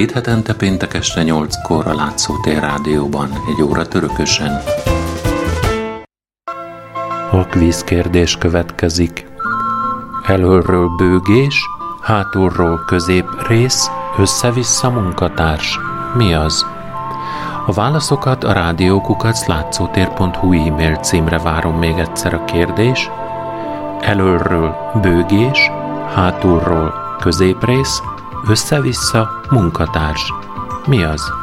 két hetente péntek este 8-kor a Látszótér Rádióban, egy óra törökösen. A kvíz kérdés következik. Elölről bőgés, hátulról középrész, össze-vissza munkatárs. Mi az? A válaszokat a rádiókukat látszótér.hu e-mail címre várom még egyszer a kérdés. Elölről bőgés, hátulról középrész, össze-vissza munkatárs. Mi az?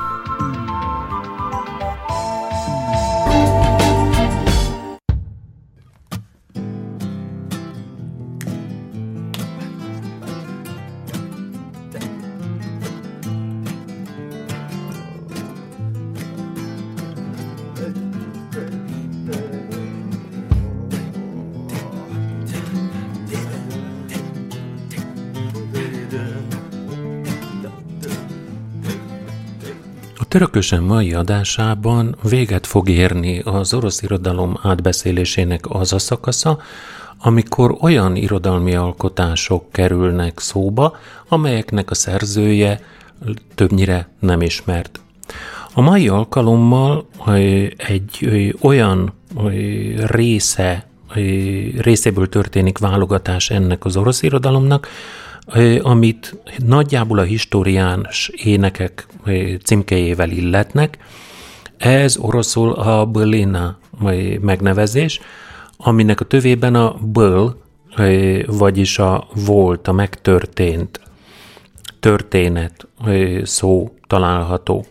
Törökösen mai adásában véget fog érni az orosz irodalom átbeszélésének az a szakasza, amikor olyan irodalmi alkotások kerülnek szóba, amelyeknek a szerzője többnyire nem ismert. A mai alkalommal egy olyan része, részéből történik válogatás ennek az orosz irodalomnak, amit nagyjából a historiáns énekek címkéjével illetnek. Ez oroszul a Bölina megnevezés, aminek a tövében a böl, vagyis a volt, a megtörtént történet szó található.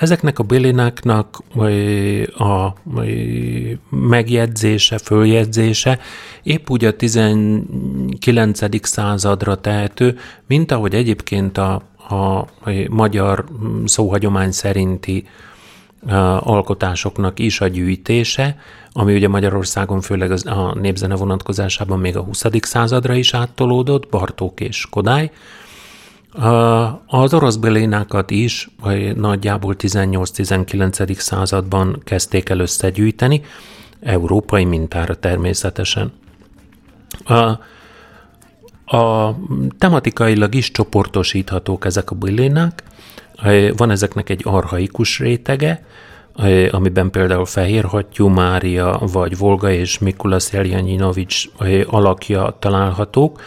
Ezeknek a bilináknak a megjegyzése, följegyzése épp úgy a 19. századra tehető, mint ahogy egyébként a, a magyar szóhagyomány szerinti alkotásoknak is a gyűjtése, ami ugye Magyarországon főleg a népzene vonatkozásában még a 20. századra is áttolódott, Bartók és Kodály, az orosz belénákat is nagyjából 18-19. században kezdték el összegyűjteni, európai mintára természetesen. A, a tematikailag is csoportosíthatók ezek a bilénák, van ezeknek egy arhaikus rétege, amiben például Fehér Hattyú Mária, vagy Volga és Mikulas Jeljanyinovics alakja találhatók,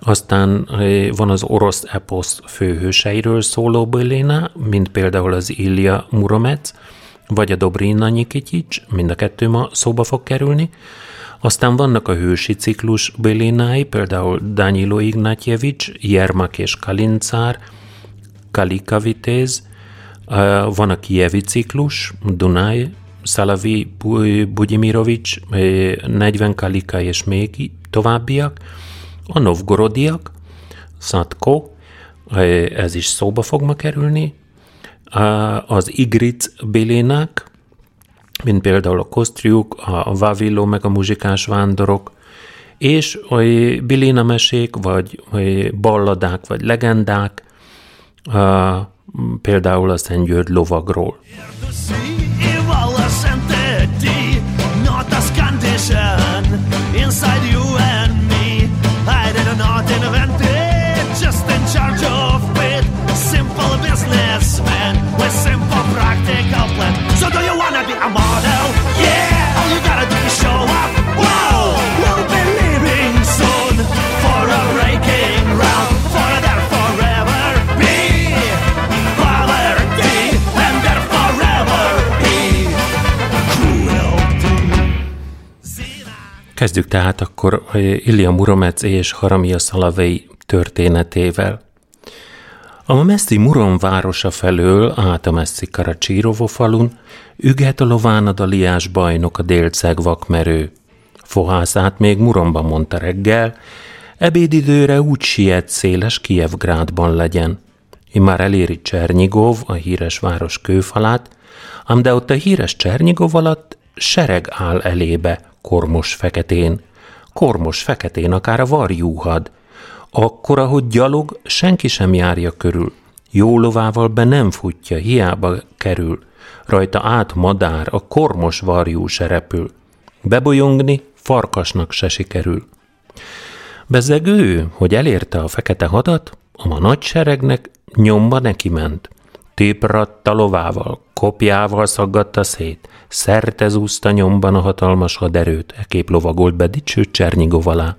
aztán van az orosz eposz főhőseiről szóló Béléna, mint például az Ilya Muromec, vagy a Dobrina Nikitics, mind a kettő ma szóba fog kerülni. Aztán vannak a hősi ciklus Bélénái, például Danilo Ignatjevics, Jermak és Kalincár, Kalika Vitéz, van a Kievi ciklus, Dunaj, Szalavi Bugyimirovics, 40 Kalika és még továbbiak, a novgorodiak, Szatko, ez is szóba fog ma kerülni, az Igric Bélénák, mint például a Kosztriuk, a Vavilo, meg a muzsikás vándorok, és a Biléna mesék, vagy balladák, vagy legendák, például a Szent György lovagról. Inside Kezdjük tehát akkor Ilya Muromec és Haramia Szalavei történetével. A messzi Murom városa felől át a messzi Karacsirovo falun üget a lovánadaliás bajnok a délceg vakmerő. Fohászát még Muromban mondta reggel, ebédidőre úgy siet széles Kievgrádban legyen. Immár eléri Csernyigov, a híres város kőfalát, ám de ott a híres Csernyigov alatt sereg áll elébe, kormos feketén. Kormos feketén akár a varjúhad. Akkor, ahogy gyalog, senki sem járja körül. Jó lovával be nem futja, hiába kerül. Rajta át madár, a kormos varjú se repül. Bebolyongni farkasnak se sikerül. Bezeg ő, hogy elérte a fekete hadat, a nagy seregnek nyomba neki ment. Tépratta lovával, kopjával szaggatta szét, szerte zúzta nyomban a hatalmas haderőt, ekép lovagolt be dicső Csernyigov alá.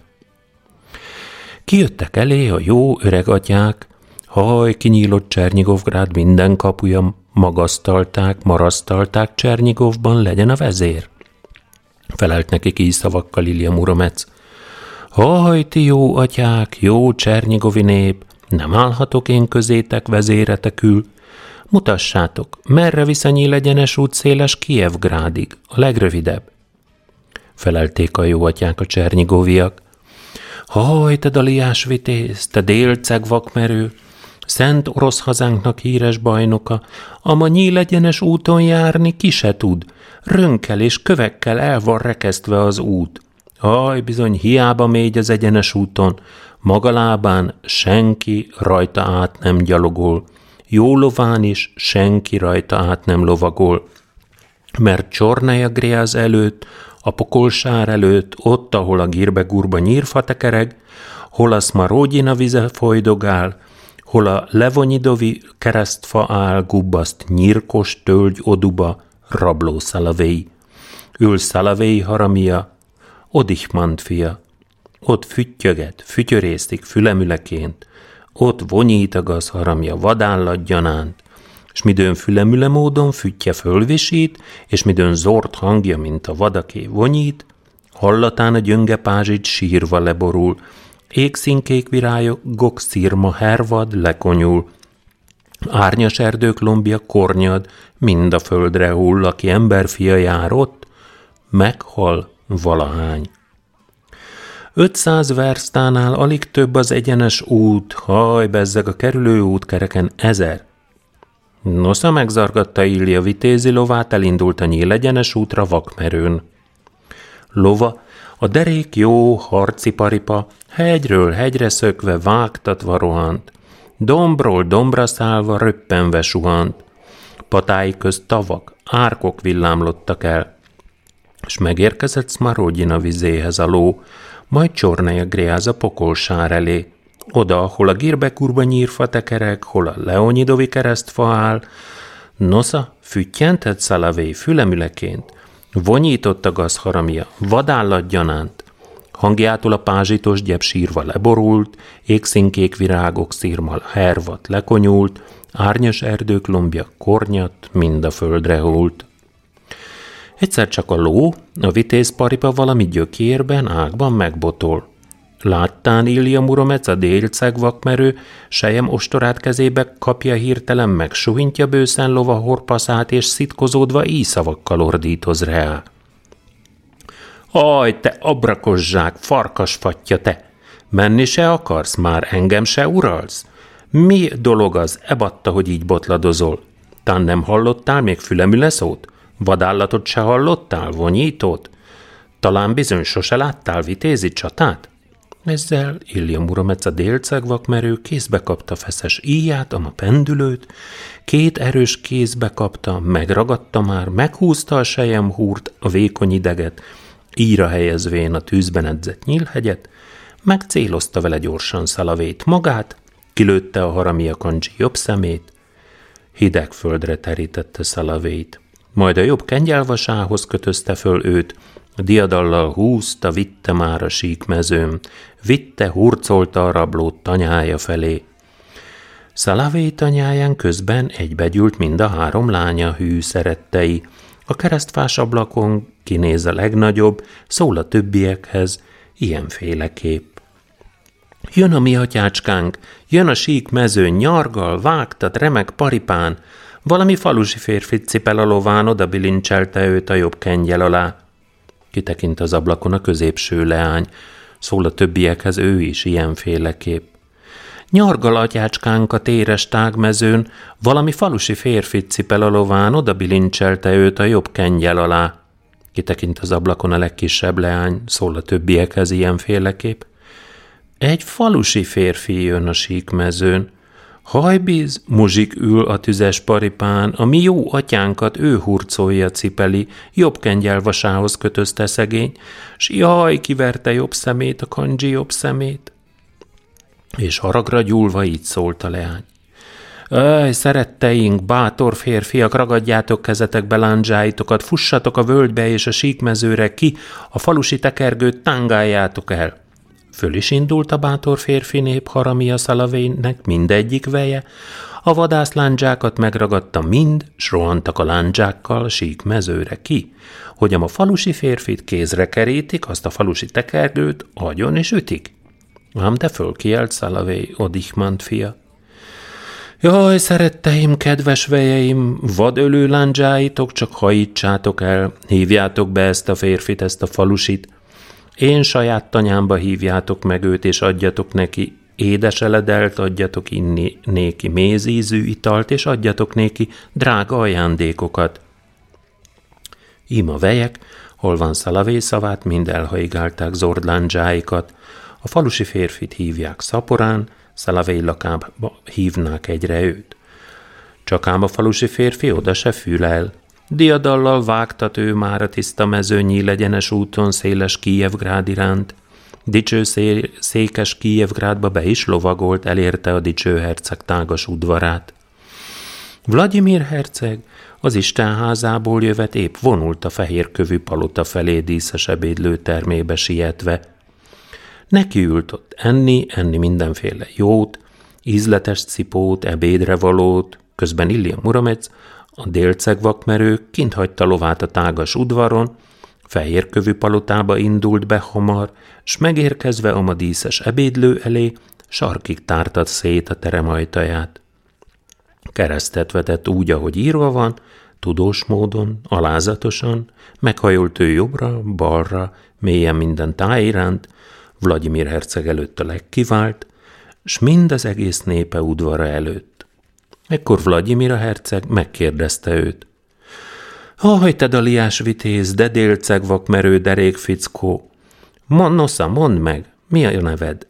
Kijöttek elé a jó öreg atyák, haj, kinyílott Csernigovgrád minden kapuja, magasztalták, marasztalták Csernigovban legyen a vezér. Felelt nekik így szavakkal Ilya Muromec. Haj, ti jó atyák, jó Csernyigovi nép, nem állhatok én közétek vezéretekül. Mutassátok, merre viszonyí egyenes út széles Kievgrádig, a legrövidebb. Felelték a jó atyák a csernyigoviak. Haj, te daliás vitéz, te délceg vakmerő, szent orosz hazánknak híres bajnoka, ama nyílegyenes úton járni ki se tud, rönkel és kövekkel el van rekesztve az út. Aj, bizony, hiába mégy az egyenes úton, maga lábán senki rajta át nem gyalogol, jó lován is senki rajta át nem lovagol. Mert Csornaja Gréaz előtt, a pokolsár előtt, ott, ahol a gírbe-gurba nyírfa tekereg, hol a szmarógyina vize folydogál, hol a levonyidovi keresztfa áll gubbaszt nyírkos tölgy oduba, rabló szalavéi. Ül szalavéi haramia, Odichmant fia. Ott füttyöget, fütyörészik fülemüleként, ott vonyít a gaz haramja vadállat gyanánt, s midőn fülemüle módon füttye fölvisít, és midőn zord hangja, mint a vadaké vonyít, hallatán a gyönge pázsit sírva leborul, égszínkék virágok szírma hervad lekonyul, árnyas erdők lombja kornyad, mind a földre hull, aki emberfia jár ott, meghal valahány. 500 verstánál alig több az egyenes út, haj, bezzeg a kerülő út kereken ezer. Nosza megzargatta Ilja vitézi lovát, elindult a nyíl egyenes útra vakmerőn. Lova, a derék jó harci paripa, hegyről hegyre szökve vágtatva rohant. Dombról dombra szállva röppenve suhant. Patái közt tavak, árkok villámlottak el. És megérkezett Smarodjina vizéhez a ló, majd csornája gréáz a pokolsár elé. Oda, hol a gírbekurba nyírfa tekerek, hol a leonidovi keresztfa áll, nosza, füttyentett szalavé fülemüleként, vonyított a gazharamja, vadállat gyanánt, hangjától a pázsitos gyep sírva leborult, égszínkék virágok szírmal hervat lekonyult, árnyas erdők lombja kornyat, mind a földre hult. Egyszer csak a ló, a vitézparipa valami gyökérben, ágban megbotol. Láttán Ilja Muromec a délceg vakmerő, sejem ostorát kezébe kapja hirtelen meg, suhintja bőszen lova horpaszát, és szitkozódva íszavakkal ordítoz rá. Aj, te abrakos zsák, farkas fatja te! Menni se akarsz, már engem se uralsz? Mi dolog az, ebatta, hogy így botladozol? Tán nem hallottál még fülemüle szót? Vadállatot se hallottál, vonyítót? Talán bizony sose láttál vitézi csatát? Ezzel Ilja Muromec a délceg kézbe kapta feszes íját, a pendülőt, két erős kézbe kapta, megragadta már, meghúzta a sejem húrt, a vékony ideget, íra helyezvén a tűzben edzett nyílhegyet, megcélozta vele gyorsan szalavét magát, kilőtte a haramia kancsi jobb szemét, hideg földre terítette szalavét majd a jobb kengyelvasához kötözte föl őt, diadallal húzta, vitte már a sík mezőn, vitte, hurcolta a rablót tanyája felé. Szalavé tanyáján közben egybegyült mind a három lánya hű szerettei. A keresztfás ablakon kinéz a legnagyobb, szól a többiekhez, ilyenféleképp. Jön a mi atyácskánk, jön a sík mezőn, nyargal, vágtat, remek paripán, valami falusi férfi cipel a lován, oda bilincselte őt a jobb kengyel alá. Kitekint az ablakon a középső leány, szól a többiekhez ő is ilyenféleképp. Nyargal atyácskánk a téres tágmezőn, valami falusi férfi cipel a lován, oda bilincselte őt a jobb kengyel alá. Kitekint az ablakon a legkisebb leány, szól a többiekhez ilyenféleképp. Egy falusi férfi jön a síkmezőn, Hajbíz, muzsik ül a tüzes paripán, a mi jó atyánkat ő hurcolja cipeli, jobb kengyelvasához kötözte szegény, s jaj, kiverte jobb szemét, a kandzsi jobb szemét. És haragra gyúlva így szólt a leány. Öj, szeretteink, bátor férfiak, ragadjátok kezetekbe lándzsáitokat, fussatok a völgybe és a síkmezőre ki, a falusi tekergőt tángáljátok el. Föl is indult a bátor férfi nép haramia szalavénnek mindegyik veje, a vadászlándzsákat megragadta mind, s rohantak a lándzsákkal sík mezőre ki, hogy a falusi férfit kézre kerítik, azt a falusi tekergőt agyon is ütik. Ám de fölkielt Szalavé, Odichmant fia. Jaj, szeretteim, kedves vejeim, vadölő lándzsáitok, csak hajítsátok el, hívjátok be ezt a férfit, ezt a falusit. Én saját tanyámba hívjátok meg őt, és adjatok neki édes eledelt, adjatok inni néki mézízű italt, és adjatok néki drága ajándékokat. Ima vejek, hol van szalavé szavát, mind elhaigálták zordlándzsáikat. A falusi férfit hívják szaporán, szalavé lakába hívnák egyre őt. Csak ám a falusi férfi oda se fülel. Diadallal vágtat ő már a tiszta mezőnyi legyenes úton széles Kijevgrád iránt, Dicső szé- székes Kijevgrádba be is lovagolt, elérte a dicső herceg tágas udvarát. Vladimir herceg az istenházából jövet épp vonult a fehérkövű palota felé díszes ebédlő termébe sietve. Neki ült ott enni, enni mindenféle jót, ízletes cipót, ebédre valót, közben Illia Muramec, a délceg vakmerő kint hagyta lovát a tágas udvaron, fehérkövű palotába indult be hamar, s megérkezve a díszes ebédlő elé, sarkig tártat szét a terem ajtaját. Keresztet vetett úgy, ahogy írva van, tudós módon, alázatosan, meghajolt ő jobbra, balra, mélyen minden táj iránt, Vladimir herceg előtt a legkivált, s mind az egész népe udvara előtt. Ekkor Vladimir a herceg megkérdezte őt. Haj, te daliás vitéz, de délceg vakmerő derék fickó, Nosza, mondd meg, mi a neved?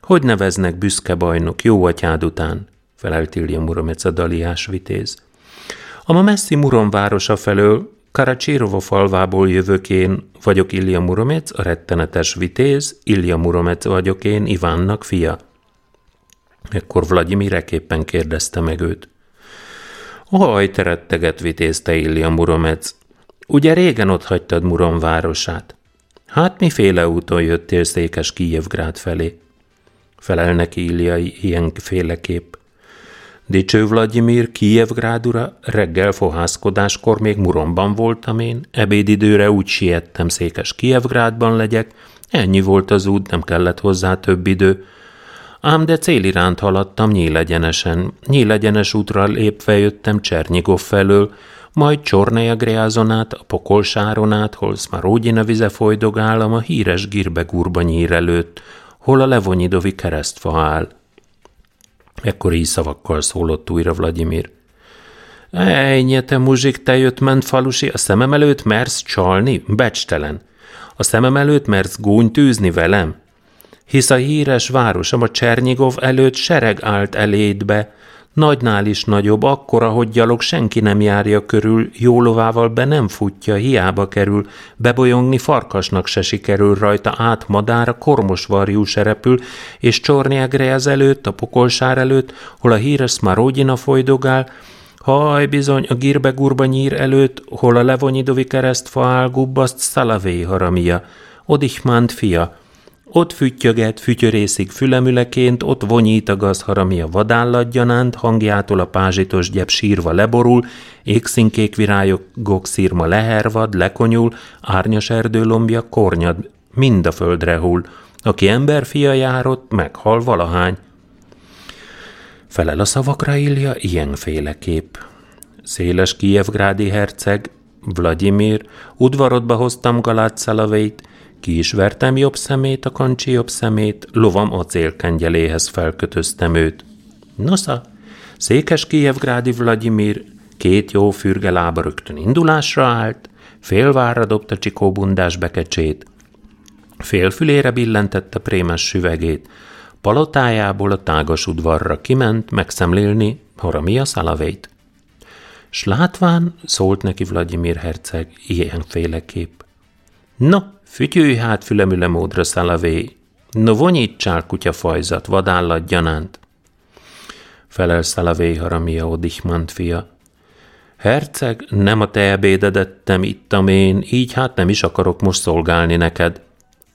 Hogy neveznek büszke bajnok jó atyád után? felelt Ilja Muromec a daliás vitéz. A ma messzi Murom városa felől, Karacsírova falvából jövök én, vagyok Ilja Muromec, a rettenetes vitéz, Ilja Muromec vagyok én, Ivánnak fia. Ekkor Vladimireképpen kérdezte meg őt. Haj, te retteget vitéz, te Ilja Muromec, ugye régen ott hagytad Murom városát? Hát miféle úton jöttél székes Kijevgrád felé? Felel neki Ilja ilyenféleképp. Dicső Vladimir, Kijevgrád ura, reggel fohászkodáskor még Muromban voltam én, ebédidőre úgy siettem székes Kijevgrádban legyek, ennyi volt az út, nem kellett hozzá több idő. Ám de céliránt haladtam nyílegyenesen, nyílegyenes útra lépve jöttem Csernyigov felől, majd Csorneja Greázonát, a Pokolsáron át, hol Szmarógyina vize folydogál, a híres Girbe gurba nyír előtt, hol a Levonyidovi keresztfa áll. Ekkor így szavakkal szólott újra Vladimir. Ejnye, te muzsik, te jött ment falusi, a szemem előtt mersz csalni? Becstelen. A szemem előtt mersz gúnytűzni velem? Hisz a híres városom a Csernyigov előtt sereg állt elédbe, Nagynál is nagyobb, akkora, hogy gyalog senki nem járja körül, jó lovával be nem futja, hiába kerül, bebolyongni farkasnak se sikerül rajta, át madára kormos varjú se repül, és csornyágre az előtt, a pokolsár előtt, hol a híres Smarodina folydogál, Haj, bizony, a girbe gurba nyír előtt, hol a levonyidovi keresztfa áll, gubbaszt szalavé haramia, Odichmánt fia, ott füttyöget, fütyörészik fülemüleként, ott vonyít a gazharami a vadállatgyanánt, hangjától a pázsitos gyep sírva leborul, égszínkék virágok szírma lehervad, lekonyul, árnyas erdőlombja kornyad, mind a földre hull. Aki emberfia járott, meghal valahány. Felel a szavakra Ilja ilyenféleképp. Széles Kijevgrádi herceg, Vladimir, udvarodba hoztam Galát Szalaveit, ki is vertem jobb szemét, a kancsi jobb szemét, lovam acélkengyeléhez felkötöztem őt. Nosza, székes Kijevgrádi Vladimir két jó fürge lába rögtön indulásra állt, félvárra dobta csikó bundás bekecsét, félfülére billentette prémes süvegét, palotájából a tágas udvarra kiment megszemlélni Haramia szalavét. S látván szólt neki Vladimir herceg ilyenféleképp. No, Fütyülj hát fülemüle módra szalavé, No vonyítsál, kutyafajzat, vadállat gyanánt. Felel Szalavé Haramia Odichmant fia. Herceg, nem a te ebédedettem ittam én, így hát nem is akarok most szolgálni neked.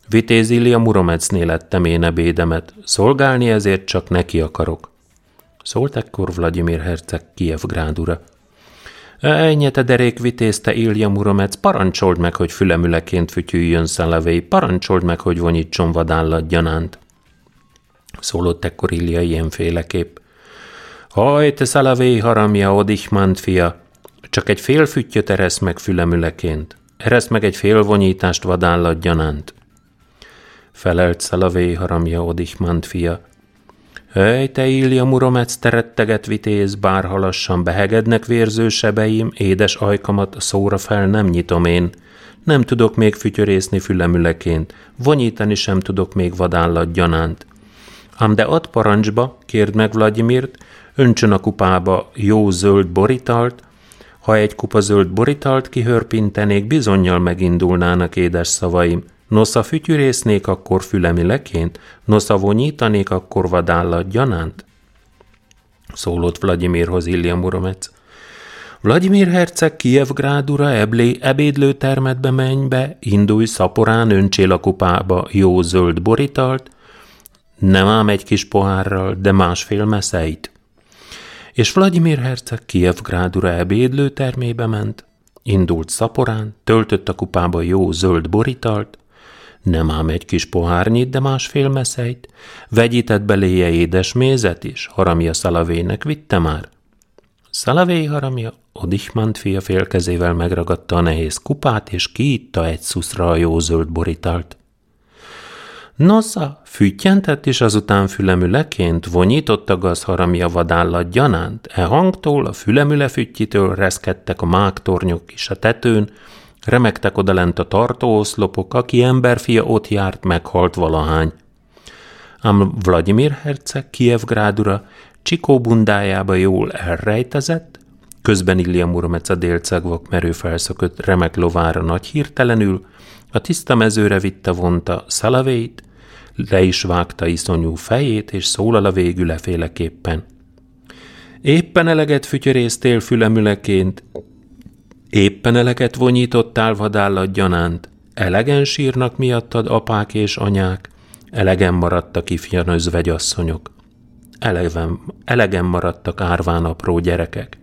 Vitéz Illia Muromecnél lettem én ebédemet, szolgálni ezért csak neki akarok. Szólt ekkor Vladimir herceg Kievgrádura. Ennyi te derék vitézte Ilja Muromec, parancsold meg, hogy fülemüleként fütyüljön Szalavé, parancsold meg, hogy vonyítson vadállat gyanánt. Szólott ekkor Ilja ilyenféleképp. Haj, te Szalavé haramja, Odichmant fia, csak egy fél füttyöt eresz meg fülemüleként. Eresz meg egy fél vonyítást vadállat gyanánt. Felelt Szalavé haramja Odichmant fia. Hely, te Ilja Muromec, teretteget vitéz, bár halassan behegednek vérző sebeim, édes ajkamat szóra fel nem nyitom én. Nem tudok még fütyörészni fülemüleként, vonyítani sem tudok még vadállat gyanánt. Ám de ad parancsba, kérd meg Vladimirt, öntsön a kupába jó zöld boritalt, ha egy kupa zöld boritalt kihörpintenék, bizonyal megindulnának édes szavaim. Nosza fütyűrésznék, akkor fülemileként, nosza vonyítanék, akkor vadállat gyanánt? Szólott Vladimirhoz Ilja Muromec. Vladimir herceg Kievgrádura eblé ebédlőtermetbe menj be, indulj szaporán öntsél a kupába jó zöld boritalt, nem ám egy kis pohárral, de másfél meszeit. És Vladimir herceg Kievgrádura ebédlőtermébe ment, indult szaporán, töltött a kupába jó zöld boritalt, nem ám egy kis pohárnyit, de másfél meszeit, vegyített beléje édes mézet is, haramja Szalavének vitte már. Szalavé haramja Odichmant fia félkezével megragadta a nehéz kupát, és kiitta egy szuszra a jó zöld boritalt. Nosza, füttyentett, és azután fülemüleként vonyította gazharamja vadállat gyanánt. E hangtól, a fülemüle füttyitől reszkedtek a mágtornyok is a tetőn, Remektek odalent a tartóoszlopok, aki emberfia ott járt, meghalt valahány. Ám Vladimir herceg Kievgrádura Csikó bundájába jól elrejtezett, közben Ilya Muromec a délcegvak merő felszökött remek lovára nagy hirtelenül, a tiszta mezőre vitte vonta szalavét, le is vágta iszonyú fejét, és szólal a végül leféleképpen. Éppen eleget fütyörésztél fülemüleként, Éppen eleget vonyítottál vadállat gyanánt, elegen sírnak miattad apák és anyák, elegen maradtak ifjan özvegyasszonyok, elegen, elegen maradtak árván apró gyerekek.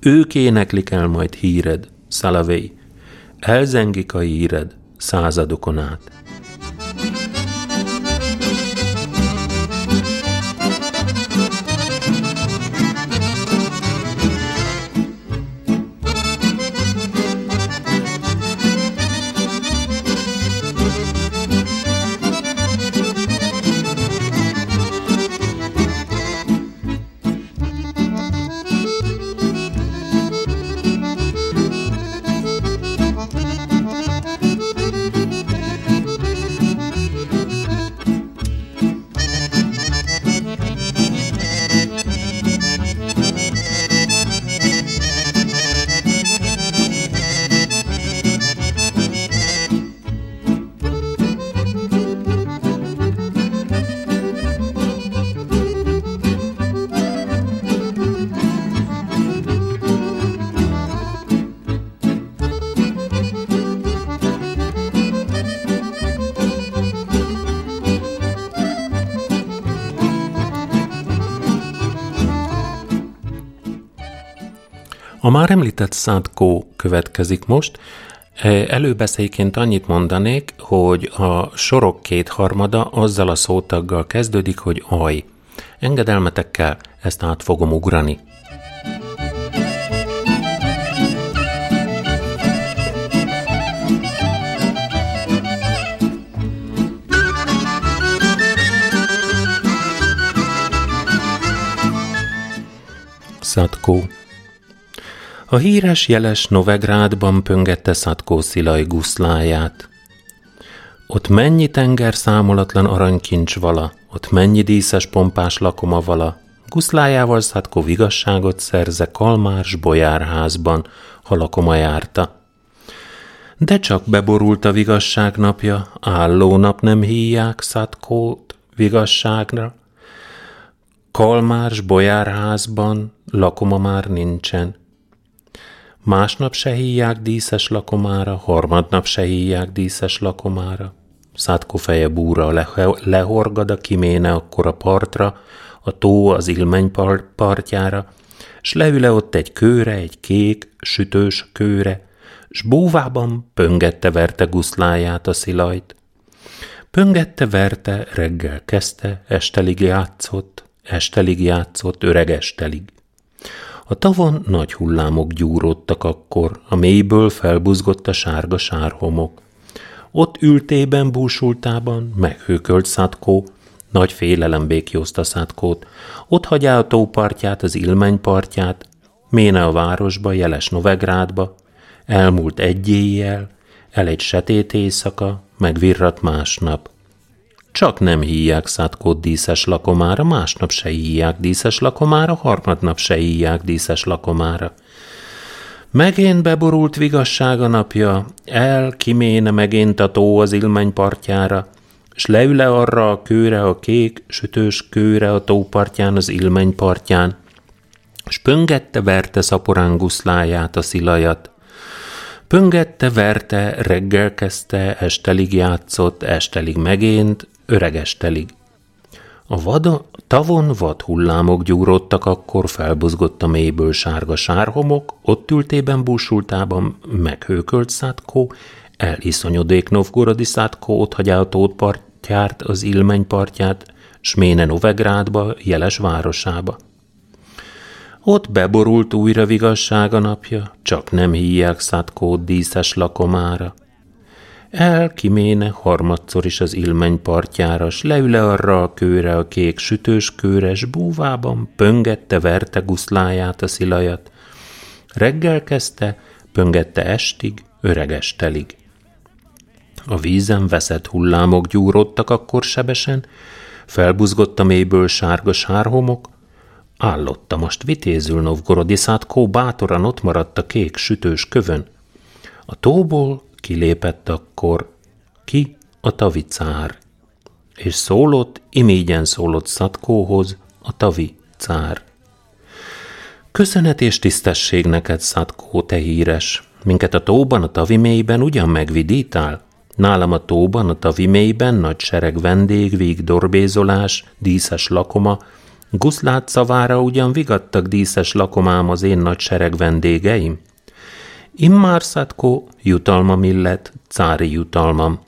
Ők éneklik el majd híred, Szalavé, elzengik a híred századokon át. A már említett Sadko következik most. E, előbeszélyként annyit mondanék, hogy a sorok kétharmada azzal a szótaggal kezdődik, hogy aj. Engedelmetekkel ezt át fogom ugrani. Sadko a híres jeles Novegrádban pöngette Szatkó Szilaj guszláját. Ott mennyi tenger számolatlan aranykincs vala, ott mennyi díszes pompás lakoma vala, guszlájával Szatkó vigasságot szerze Kalmárs bolyárházban, ha lakoma járta. De csak beborult a vigasság napja, álló nap nem híják szatkót vigasságra. Kalmárs bojárházban lakoma már nincsen. Másnap se híják díszes lakomára, harmadnap se híják díszes lakomára. Szátkó feje búra le- lehorgad a kiméne akkor a partra, a tó az ilmeny partjára, s leül ott egy kőre, egy kék, sütős kőre, s búvában pöngette verte guszláját a szilajt. Pöngette verte, reggel kezdte, estelig játszott, estelig játszott, öreg estelig. A tavon nagy hullámok gyúródtak akkor, a mélyből felbuzgott a sárga sárhomok. Ott ültében búsultában meghőkölt Szatkó, nagy félelem békjózta Szatkót. Ott hagyá a tópartját, az ilmeny partját, méne a városba, jeles Novegrádba, elmúlt egy éjjel, el egy setét éjszaka, megvirrat másnap. Csak nem híják Szatkót díszes lakomára, másnap se híják díszes lakomára, harmadnap se híják díszes lakomára. Megén beborult vigassága napja, el kiméne megint a tó az ilmeny partjára, s leüle arra a kőre a kék, sütős kőre a tópartján az ilmeny partján, s pöngette verte szaporán guszláját a szilajat. Pöngette, verte, reggel kezdte, estelig játszott, estelig megént, öregestelig. A vada, tavon vad hullámok gyúródtak, akkor felbuzgott a mélyből sárga sárhomok, ott ültében búsultában meghőkölt szátkó, eliszonyodék Novgorodi szátkó ott hagyá a tótpartját, az ilmeny partját, Sméne Novegrádba, jeles városába. Ott beborult újra vigassága napja, csak nem híják szátkót díszes lakomára – el kiméne harmadszor is az ilmeny partjára, s leüle arra a kőre a kék sütős kőres búvában, pöngette verte guszláját a szilajat. Reggel kezdte, pöngette estig, öregestelig. A vízen veszett hullámok gyúrodtak akkor sebesen, felbuzgott a mélyből sárga sárhomok, állotta most vitézül Novgorodi szátkó bátoran ott maradt a kék sütős kövön. A tóból kilépett akkor ki a tavi cár, és szólott, imégyen szólott Szatkóhoz, a tavi cár. Köszönet és tisztesség neked, Szatkó, te híres, minket a tóban, a tavi mélyben ugyan megvidítál? Nálam a tóban, a tavi mélyben nagy sereg vendég, víg dorbézolás, díszes lakoma, Guszlát szavára ugyan vigadtak díszes lakomám az én nagy sereg vendégeim? Immár Szatkó jutalmam illet, cári jutalmam.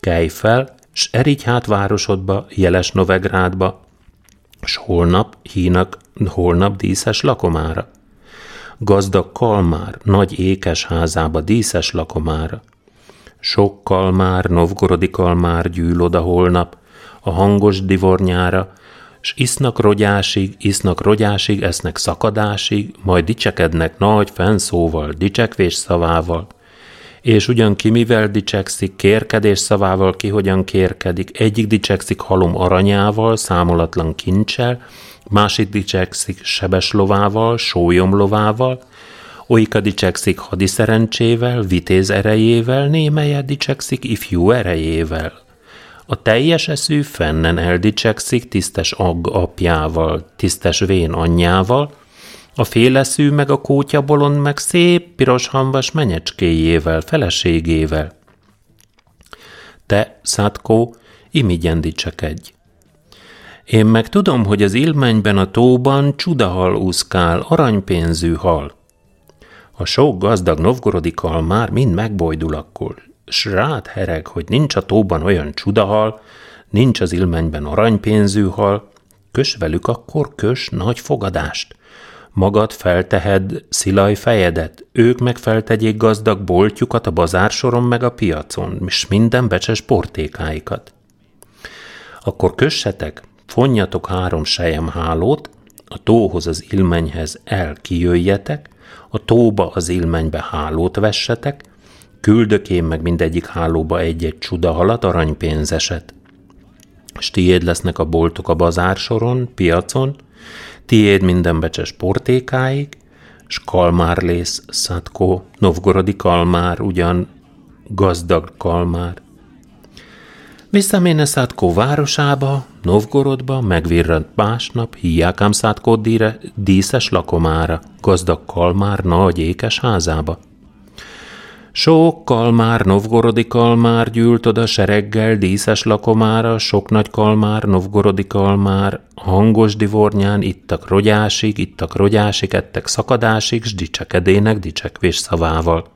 Kelj fel, s erigy hát városodba, jeles Novegrádba, s holnap hínak, holnap díszes lakomára. Gazdag kalmár, nagy ékes házába díszes lakomára. Sok kalmár, novgorodi kalmár gyűl oda holnap, a hangos divornyára, s isznak rogyásig, isznak rogyásig, esznek szakadásig, majd dicsekednek nagy fenszóval, dicsekvés szavával. És ugyan ki mivel dicsekszik, kérkedés szavával ki hogyan kérkedik, egyik dicsekszik halom aranyával, számolatlan kincsel, másik dicsekszik sebes lovával, sólyom lovával, olyika dicsekszik hadiszerencsével, vitéz erejével, némelye dicsekszik ifjú erejével. A teljes eszű fennen eldicsekszik tisztes agg apjával, tisztes vén anyjával, a féleszű meg a kótya bolond meg szép piros hamvas menyecskéjével, feleségével. Te, Szátkó, imigyen dicsekedj. Én meg tudom, hogy az ilmenyben a tóban csudahal úszkál, aranypénzű hal. A sok gazdag novgorodi kal már mind megbojdul akkor, s rád hereg, hogy nincs a tóban olyan csudahal, nincs az ilmenyben aranypénzű hal, kös velük akkor kös nagy fogadást. Magad feltehed szilaj fejedet, ők meg feltegyék gazdag boltjukat a bazársoron meg a piacon, és minden becses portékáikat. Akkor kössetek, fonjatok három hálót, a tóhoz az ilmenyhez el kijöjjetek, a tóba az ilmenybe hálót vessetek, Küldök én meg mindegyik hálóba egy-egy csuda halat aranypénzeset. S tiéd lesznek a boltok a bazársoron, piacon, tiéd minden becses portékáig, s kalmár lész, Szatko, novgorodi kalmár ugyan gazdag kalmár. Visszaméne Szátkó városába, Novgorodba, megvirrant másnap, hiákám Szátkó díszes lakomára, gazdag kalmár nagy ékes házába. Sok kalmár, novgorodi kalmár gyűlt oda sereggel díszes lakomára, sok nagy kalmár, novgorodi kalmár, hangos divornyán ittak rogyásig, ittak rogyásig, ettek szakadásig, s dicsekedének dicsekvés szavával.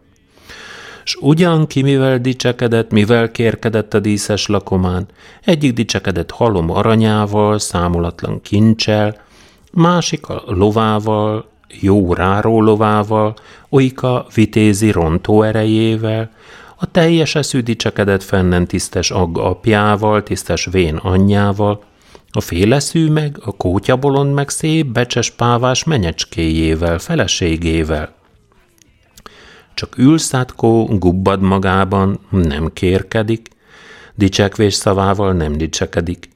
S ugyan ki mivel dicsekedett, mivel kérkedett a díszes lakomán, egyik dicsekedett halom aranyával, számolatlan kincsel, másik a lovával, jó rárólovával, olyka vitézi rontó erejével, a teljes eszű dicsekedett fennen tisztes agg apjával, tisztes vén anyjával, a féleszű meg, a kótyabolond meg szép becses pávás menyecskéjével, feleségével. Csak ülszátkó, gubbad magában, nem kérkedik, dicsekvés szavával nem dicsekedik.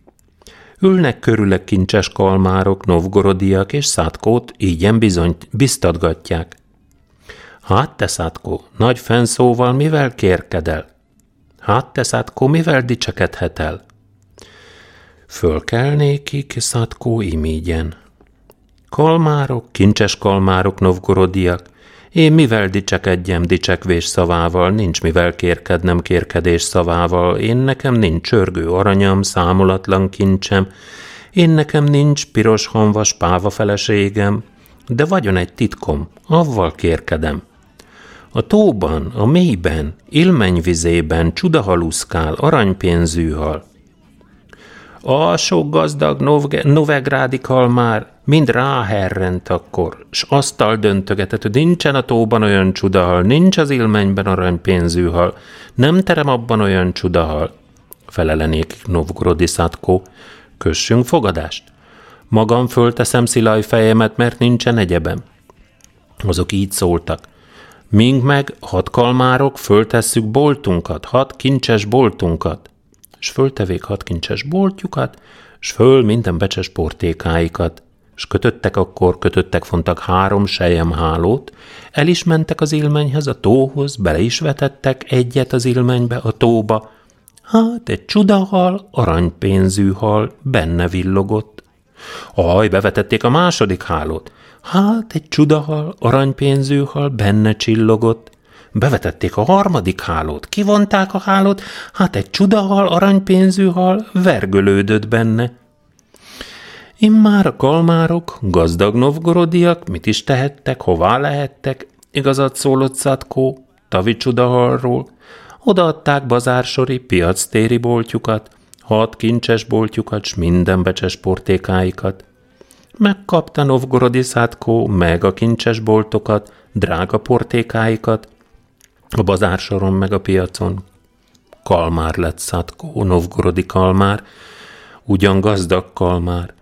Ülnek körüle kincses kalmárok, novgorodiak és szátkót ígyen bizony biztatgatják. Hát te szátkó, nagy fenszóval mivel kérkedel? Hát te szátkó, mivel dicsekedhet el? Fölkelnékik szátkó imígyen. Kalmárok, kincses kalmárok, novgorodiak, én mivel dicsekedjem dicsekvés szavával, nincs mivel kérkednem kérkedés szavával, én nekem nincs csörgő aranyam, számolatlan kincsem, én nekem nincs piros hanvas páva feleségem, de vagyon egy titkom, avval kérkedem. A tóban, a mélyben, ilmenyvizében csudahaluszkál aranypénzű hal. A sok gazdag novegrádi kalmár mind ráherrent akkor, s asztal döntögetett, hogy nincsen a tóban olyan csudahal, nincs az ilmenyben aranypénzű hal, nem terem abban olyan csudahal. Felelenék Novgorodi Szatko, kössünk fogadást. Magam fölteszem szilaj fejemet, mert nincsen egyebem. Azok így szóltak. Mink meg, hat kalmárok, föltesszük boltunkat, hat kincses boltunkat. S föltevék hat kincses boltjukat, s föl minden becses portékáikat és kötöttek akkor, kötöttek fontak három hálót, el is mentek az ilmenyhez, a tóhoz, bele is vetettek egyet az ilmenybe, a tóba. Hát egy csudahal, aranypénzű hal, benne villogott. Aj, bevetették a második hálót. Hát egy csudahal, aranypénzű hal, benne csillogott. Bevetették a harmadik hálót, kivonták a hálót, hát egy csudahal, aranypénzű hal, vergölődött benne. Immár a kalmárok, gazdag novgorodiak mit is tehettek, hová lehettek, igazat szólott Szatkó, Tavi csudahalról, odaadták bazársori, piactéri boltjukat, hat kincses boltjukat, s minden becses portékáikat. Megkapta Novgorodi Szatkó meg a kincses boltokat, drága portékáikat, a bazársoron meg a piacon. Kalmár lett Szatkó, Novgorodi kalmár, ugyan gazdag kalmár,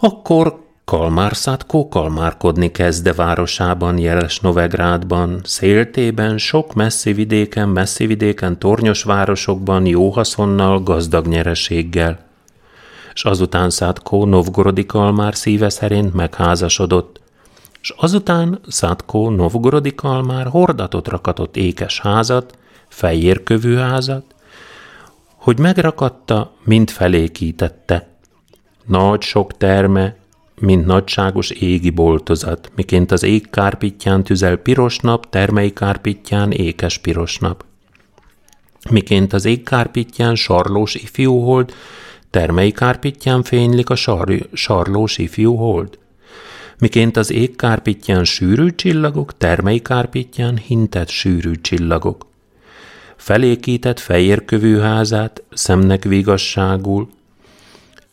akkor Kalmárszátkó kalmárkodni kezdte városában, jeles Novegrádban, széltében, sok messzi vidéken, messzi vidéken, tornyos városokban, jó haszonnal, gazdag nyereséggel. És azután Szátkó Novgorodi Kalmár szíve szerint megházasodott, és azután Szátkó Novgorodi Kalmár hordatot rakatott ékes házat, fejérkövű házat, hogy megrakatta, mint felékítette – nagy sok terme, mint nagyságos égi boltozat, miként az ég kárpitján tüzel piros nap, termei kárpitján ékes piros nap. Miként az ég kárpitján sarlós ifjú hold, termei kárpitján fénylik a sar, sarlós ifjú hold. Miként az ég kárpitján sűrű csillagok, termei kárpitján hintett sűrű csillagok. Felékített fejérkövű házát, szemnek vigasságul,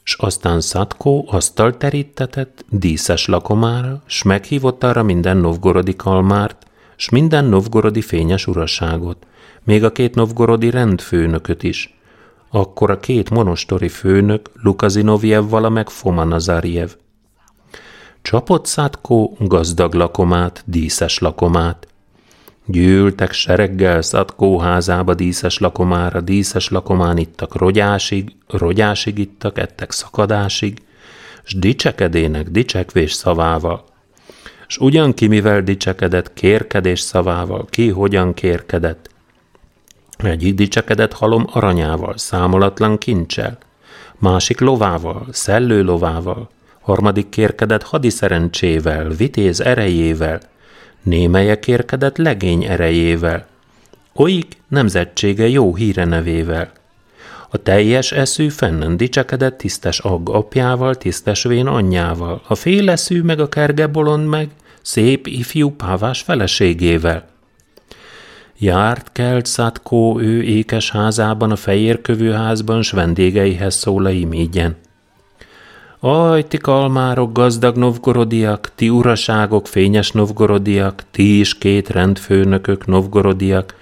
s aztán Szatkó asztal terítetett díszes lakomára, s meghívott arra minden novgorodi kalmárt, s minden novgorodi fényes uraságot, még a két novgorodi rendfőnököt is. Akkor a két monostori főnök, Lukazinovjevval meg Foma Nazarjev. Csapott Szatkó gazdag lakomát, díszes lakomát, Gyűltek sereggel Szatkó házába díszes lakomára, díszes lakomán ittak rogyásig, rogyásig ittak, ettek szakadásig, s dicsekedének dicsekvés szavával. S ugyan ki mivel dicsekedett, kérkedés szavával, ki hogyan kérkedett. Egyik dicsekedett halom aranyával, számolatlan kincsel, másik lovával, szellő lovával, harmadik kérkedett hadiszerencsével, vitéz erejével, némelye kérkedett legény erejével, oik nemzetsége jó híre nevével. A teljes eszű fennen dicsekedett tisztes agg apjával, tisztes vén anyjával, a féleszű meg a kerge bolond meg, szép ifjú pávás feleségével. Járt kelt Szatkó ő ékes házában, a fehér kövőházban, s vendégeihez szól a imígyen. Aj, ti kalmárok, gazdag novgorodiak, ti uraságok, fényes novgorodiak, ti is két rendfőnökök, novgorodiak,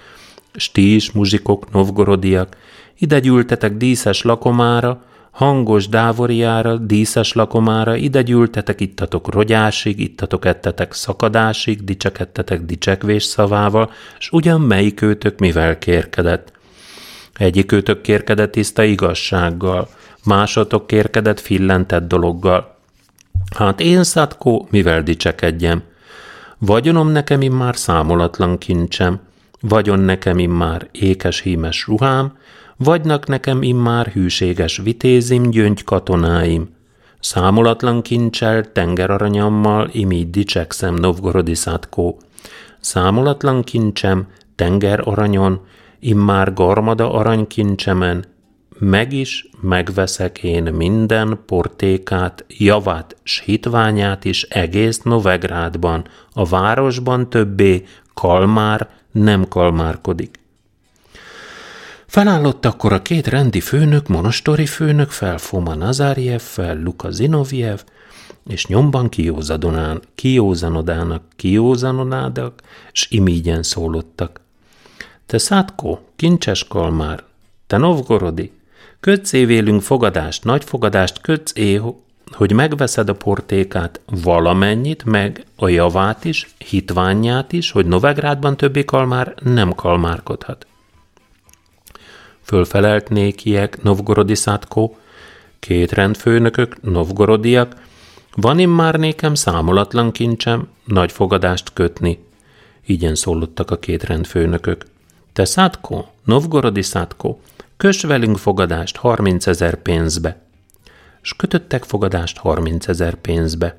s ti is muzsikok, novgorodiak, ide gyűltetek díszes lakomára, hangos dávoriára, díszes lakomára, ide gyűltetek, ittatok rogyásig, ittatok ettetek szakadásig, dicsekedtetek dicsekvés szavával, s ugyan melyik őtök mivel kérkedett? Egyik őtök kérkedett tiszta igazsággal, másotok kérkedett fillentett dologgal. Hát én, Szatkó, mivel dicsekedjem? Vagyonom nekem immár számolatlan kincsem, vagyon nekem immár ékes hímes ruhám, vagynak nekem immár hűséges vitézim, gyöngy katonáim. Számolatlan kincsel, tengeraranyammal imígy dicsekszem Novgorodi Szatkó. Számolatlan kincsem, tenger aranyon, immár garmada aranykincsemen, meg is megveszek én minden portékát, javát s hitványát is egész Novegrádban, a városban többé Kalmár nem kalmárkodik. Felállott akkor a két rendi főnök, monostori főnök fel Foma Nazarjev, fel Luka Zinovjev, és nyomban kiózanodán, kiózanodának, kiózanodának, s imígyen szólottak. Te Szátko, kincses kalmár, te Novgorodi, kötsz vélünk fogadást, nagy fogadást, kötsz é, hogy megveszed a portékát valamennyit, meg a javát is, hitványát is, hogy Novegrádban többi kalmár nem kalmárkodhat. Fölfelelt nékiek, Novgorodi Szátko, két rendfőnökök, novgorodiak, van immár nékem számolatlan kincsem, nagy fogadást kötni. Ígyen szólottak a két rendfőnökök. Te Szátko, Novgorodi Szátko, kös velünk fogadást 30 ezer pénzbe. S kötöttek fogadást 30 ezer pénzbe.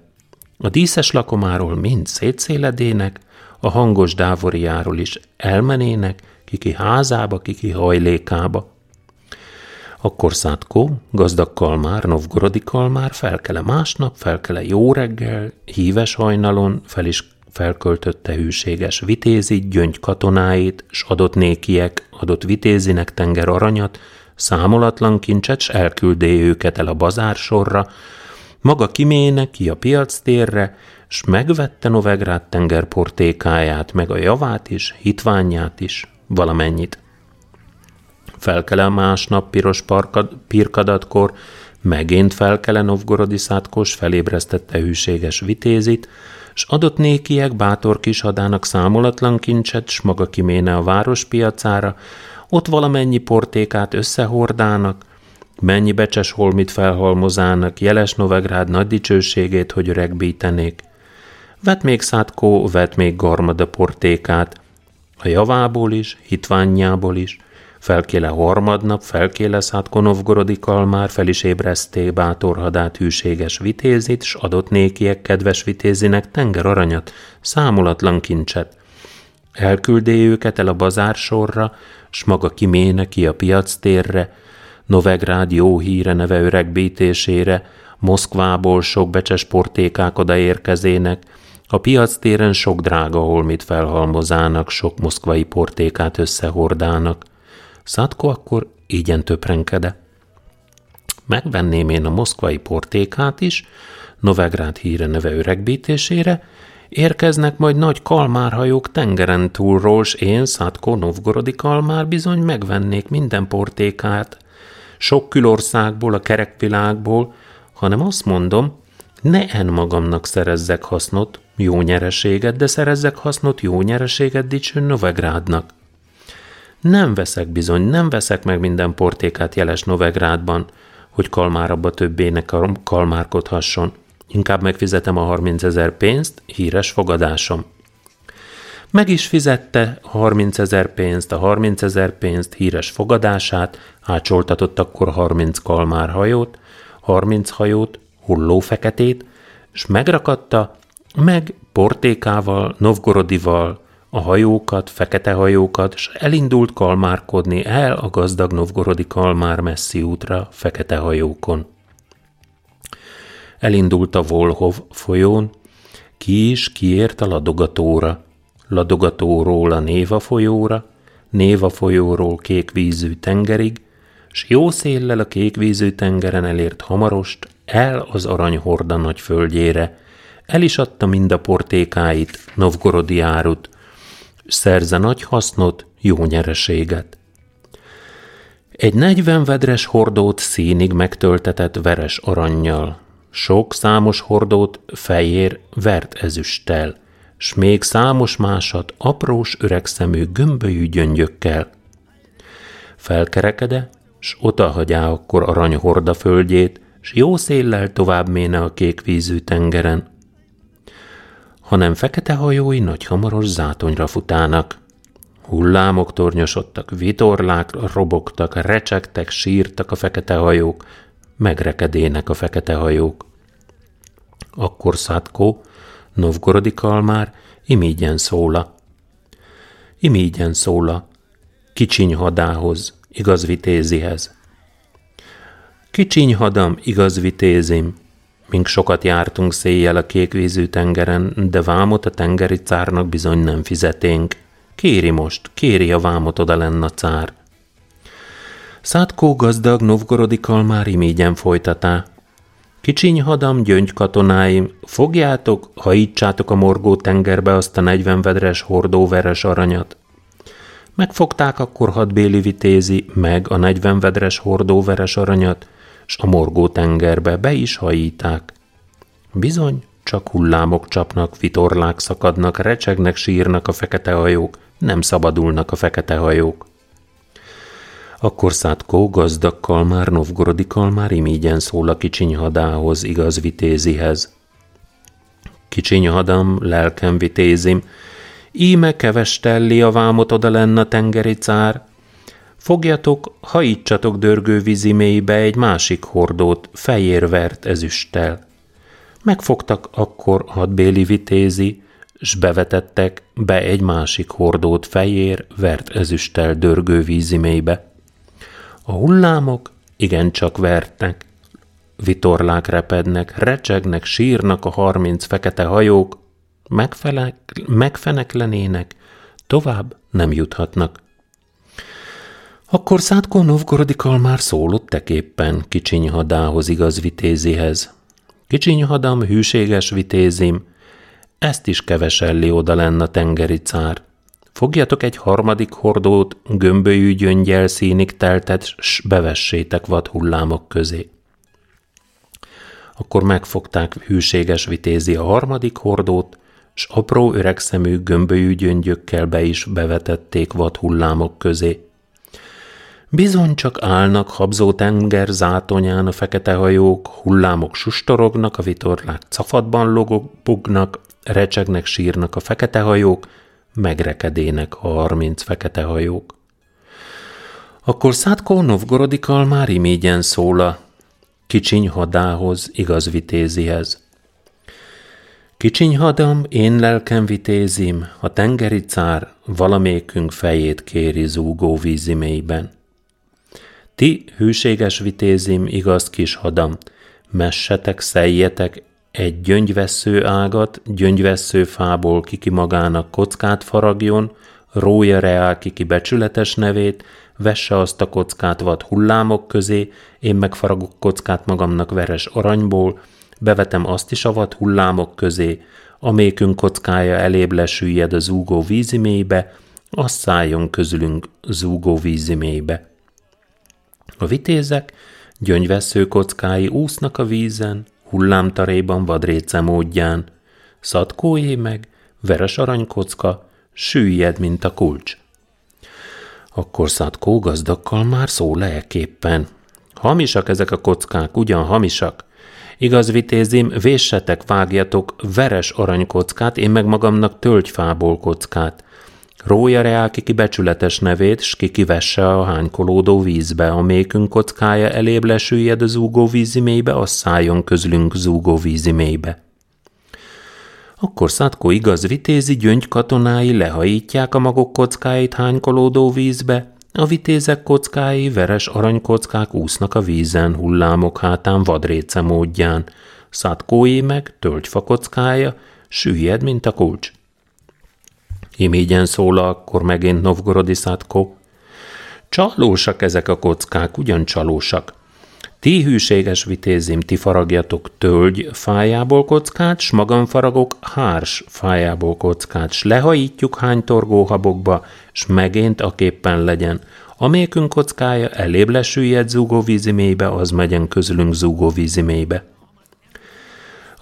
A díszes lakomáról mind szétszéledének, a hangos dávoriáról is elmenének, kiki házába, kiki hajlékába. Akkor Szátkó, gazdag kalmár, novgorodi kalmár felkele másnap, felkele jó reggel, híves hajnalon, fel is felköltötte hűséges vitézi, gyöngy katonáit, s adott nékiek, adott vitézinek tenger aranyat, számolatlan kincset, s elküldé őket el a bazársorra, maga kiméne ki a piac térre, s megvette Novegrád tengerportékáját, meg a javát is, hitványát is, valamennyit. Felkele másnap piros parkad, pirkadatkor, megint felkele Novgorodi szátkos felébresztette hűséges vitézit, s adott nékiek bátor kis hadának számolatlan kincset, s maga kiméne a várospiacára, ott valamennyi portékát összehordának, mennyi becses holmit felhalmozának, jeles Novegrád nagy dicsőségét, hogy öregbítenék. Vett még szátkó, vett még garmada portékát, a javából is, hitványából is, felkéle harmadnap, felkéle szállt Konovgorodi kalmár, fel is ébreszté bátorhadát hűséges vitézit, s adott nékiek kedves vitézinek tenger aranyat, számolatlan kincset. Elküldé őket el a bazársorra, s maga kiméne ki a piac térre, Novegrád jó híre neve öregbítésére, Moszkvából sok becses portékák odaérkezének, a piac téren sok drága holmit felhalmozának, sok moszkvai portékát összehordának. Szatko akkor ígyen töprenkede. Megvenném én a moszkvai portékát is, Novegrád híre neve öregbítésére, érkeznek majd nagy kalmárhajók tengeren túlról, s én, Szatko, Novgorodi kalmár bizony megvennék minden portékát, sok külországból, a kerekvilágból, hanem azt mondom, ne en magamnak szerezzek hasznot, jó nyereséget, de szerezzek hasznot jó nyereséget dicső Novegrádnak. Nem veszek bizony, nem veszek meg minden portékát jeles Novegrádban, hogy kalmár abba többének kalmárkodhasson. Inkább megfizetem a 30 ezer pénzt, híres fogadásom. Meg is fizette 30 ezer pénzt, a 30 ezer pénzt híres fogadását, ácsoltatott akkor 30 kalmár hajót, 30 hajót, hulló feketét, és megrakatta, meg portékával, Novgorodival a hajókat, fekete hajókat, és elindult kalmárkodni el a gazdag novgorodi kalmár messzi útra fekete hajókon. Elindult a Volhov folyón, ki is kiért a ladogatóra, ladogatóról a Néva folyóra, Néva folyóról kékvízű tengerig, s jó széllel a kékvízű tengeren elért hamarost el az aranyhorda nagy földjére, el is adta mind a portékáit, Novgorodi árut, szerze nagy hasznot, jó nyereséget. Egy negyven vedres hordót színig megtöltetett veres aranyjal, sok számos hordót fejér vert ezüsttel, s még számos másat aprós öregszemű gömbölyű gyöngyökkel. Felkerekede, s odahagyá akkor aranyhorda földjét, s jó széllel tovább méne a kék vízű tengeren, hanem fekete hajói nagy hamaros zátonyra futának. Hullámok tornyosodtak, vitorlák robogtak, recsegtek, sírtak a fekete hajók, megrekedének a fekete hajók. Akkor Szátko, Novgorodi kalmár, imígyen szóla. Imígyen szóla, kicsiny hadához, igaz vitézihez. Kicsiny hadam, igaz vitézim, Mink sokat jártunk széjjel a kékvízű tengeren, de vámot a tengeri cárnak bizony nem fizeténk. Kéri most, kéri a vámot oda lenne a cár. Szátkó gazdag novgorodi kalmár imígyen folytatá. Kicsiny hadam, gyöngy katonáim, fogjátok, hajítsátok a morgó tengerbe azt a negyven vedres hordóveres aranyat. Megfogták akkor hadbéli vitézi, meg a negyven vedres hordóveres aranyat, s a morgó tengerbe be is hajíták. Bizony, csak hullámok csapnak, vitorlák szakadnak, recsegnek, sírnak a fekete hajók, nem szabadulnak a fekete hajók. Akkor Szátkó gazdag kalmár, novgorodi kalmár imígyen szól a kicsiny hadához, igaz vitézihez. Kicsiny hadam, lelkem vitézim, íme kevestelli a vámot oda lenne a tengeri cár, Fogjatok, hajítsatok dörgő víziméibe egy másik hordót, fejérvert ezüsttel. Megfogtak akkor hadbéli vitézi, s bevetettek be egy másik hordót fejér, vert ezüsttel dörgő víziméibe. A hullámok igencsak vertek, vitorlák repednek, recsegnek, sírnak a harminc fekete hajók, megfelek, megfeneklenének, tovább nem juthatnak. Akkor Szátko Novgorodi kalmár szólott teképpen kicsiny hadához igaz vitézihez. Kicsiny hadam, hűséges vitézim, ezt is keveselli oda lenne a tengeri cár. Fogjatok egy harmadik hordót, gömbölyű gyöngyel színig teltet, s bevessétek vad hullámok közé. Akkor megfogták hűséges vitézi a harmadik hordót, s apró öregszemű gömbölyű gyöngyökkel be is bevetették vad hullámok közé. Bizony csak állnak habzó tenger zátonyán a fekete hajók, hullámok sustorognak, a vitorlák cafatban logognak, recsegnek, sírnak a fekete hajók, megrekedének a harminc fekete hajók. Akkor Szátko Novgorodi már imégyen szóla, kicsiny hadához, igaz vitézihez. Kicsiny hadam, én lelkem vitézim, a tengeri cár valamékünk fejét kéri zúgó vízimélyben. Ti, hűséges vitézim, igaz kis hadam, messetek, szejjetek egy gyöngyvesző ágat, gyöngyvesző fából kiki magának kockát faragjon, rója reál kiki becsületes nevét, vesse azt a kockát vad hullámok közé, én megfaragok kockát magamnak veres aranyból, bevetem azt is a vad hullámok közé, amékünk kockája elébb lesüllyed a zúgó vízimélybe, azt szálljon közülünk zúgó vízimélybe. A vitézek gyöngyvesző kockái úsznak a vízen, hullámtaréban vadréce módján, szatkójé meg, veres aranykocka, süllyed, mint a kulcs. Akkor Szatkó gazdakkal már szól leeképpen. Hamisak ezek a kockák, ugyan hamisak. Igaz, vitézim, véssetek, vágjatok veres aranykockát, én meg magamnak tölgyfából kockát. Rója reál ki becsületes nevét, s ki kivesse a hánykolódó vízbe, a mékünk kockája elébb lesüllyed a zúgó vízimélybe, az szálljon közlünk zúgó vízimélybe. Akkor Szatko igaz vitézi gyöngy katonái lehajítják a magok kockáit hánykolódó vízbe, a vitézek kockái, veres aranykockák úsznak a vízen, hullámok hátán vadréce módján. Szatkói meg, tölgyfa kockája, süllyed, mint a kulcs. Imégyen szól akkor megint Novgorodi Szatkó. Csalósak ezek a kockák, ugyan csalósak. Ti hűséges vitézim, ti faragjatok tölgy fájából kockát, s magam faragok hárs fájából kockát, s lehajítjuk hány torgóhabokba, s megint a képpen legyen. Amékünk kockája elébb lesüllyed zúgóvízimélybe, az megyen közülünk zúgóvízimélybe.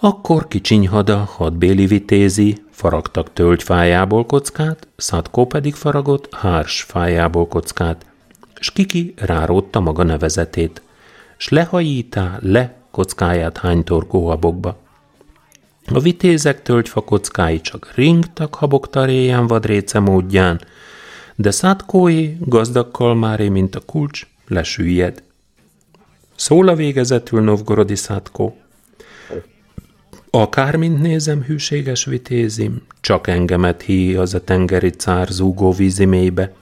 Akkor kicsinyhada, hadbéli vitézi, faragtak tölgyfájából kockát, Szatkó pedig faragott hárs fájából kockát, s Kiki ráródta maga nevezetét s lehajítá le kockáját hánytorgó habokba. A vitézek tölgyfa kockái csak ringtak haboktaréján vadréce módján, de szátkói gazdag kalmáré, mint a kulcs, lesüllyed. Szól a végezetül Novgorodi szátkó. Akármint nézem, hűséges vitézim, csak engemet hí az a tengeri cár zúgó vízimélybe.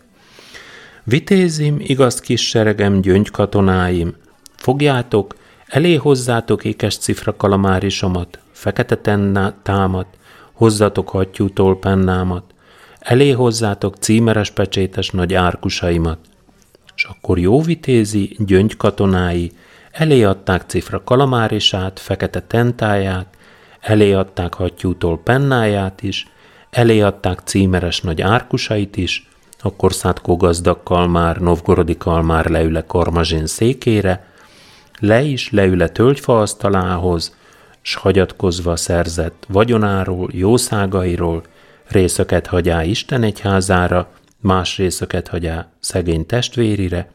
Vitézim, igaz kis seregem, gyöngy katonáim, Fogjátok, elé hozzátok ékes cifra kalamárisomat, fekete tenná, támat, hozzatok hattyútól pennámat, elé hozzátok címeres pecsétes nagy árkusaimat. És akkor jó vitézi, gyöngy katonái elé adták cifra kalamárisát, fekete tentáját, elé adták hattyútól pennáját is, elé címeres nagy árkusait is, akkor Szátkó gazdag kalmár, novgorodi kalmár leüle kormazsin székére, le is leül a tölgyfa asztalához, s hagyatkozva szerzett vagyonáról, jószágairól, részöket hagyá Isten egyházára, más részöket hagyá szegény testvérire,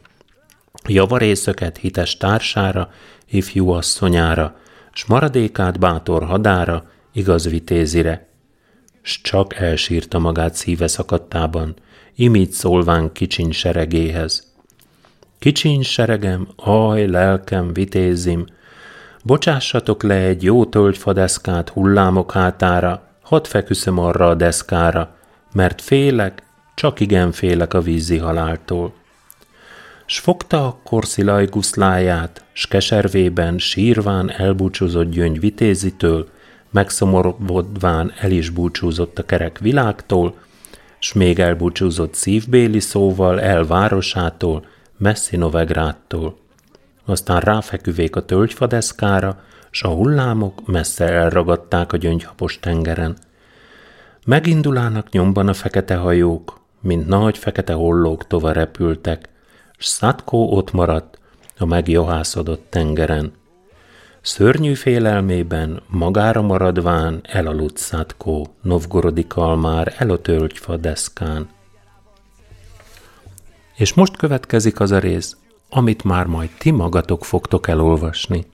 javarészöket hites társára, ifjú asszonyára, s maradékát bátor hadára, igaz vitézire. S csak elsírta magát szíve szakadtában, imít szólván kicsiny seregéhez. Kicsiny seregem, aj, lelkem, vitézim, bocsássatok le egy jó tölgyfadeszkát hullámok hátára, hadd feküszöm arra a deszkára, mert félek, csak igen félek a vízi haláltól. S fogta akkor Szilaj guszláját, s keservében sírván elbúcsúzott gyöngy vitézitől, megszomorodván el is búcsúzott a kerek világtól, s még elbúcsúzott szívbéli szóval el városától, messzi Novegrádtól. Aztán ráfeküvék a tölgyfadeszkára, s a hullámok messze elragadták a gyöngyhapos tengeren. Megindulának nyomban a fekete hajók, mint nagy fekete hollók tova repültek, s Szatkó ott maradt a megjohászodott tengeren. Szörnyű félelmében, magára maradván elaludt Szatkó, Novgorodi kalmár el a tölgyfa deszkán. És most következik az a rész, amit már majd ti magatok fogtok elolvasni.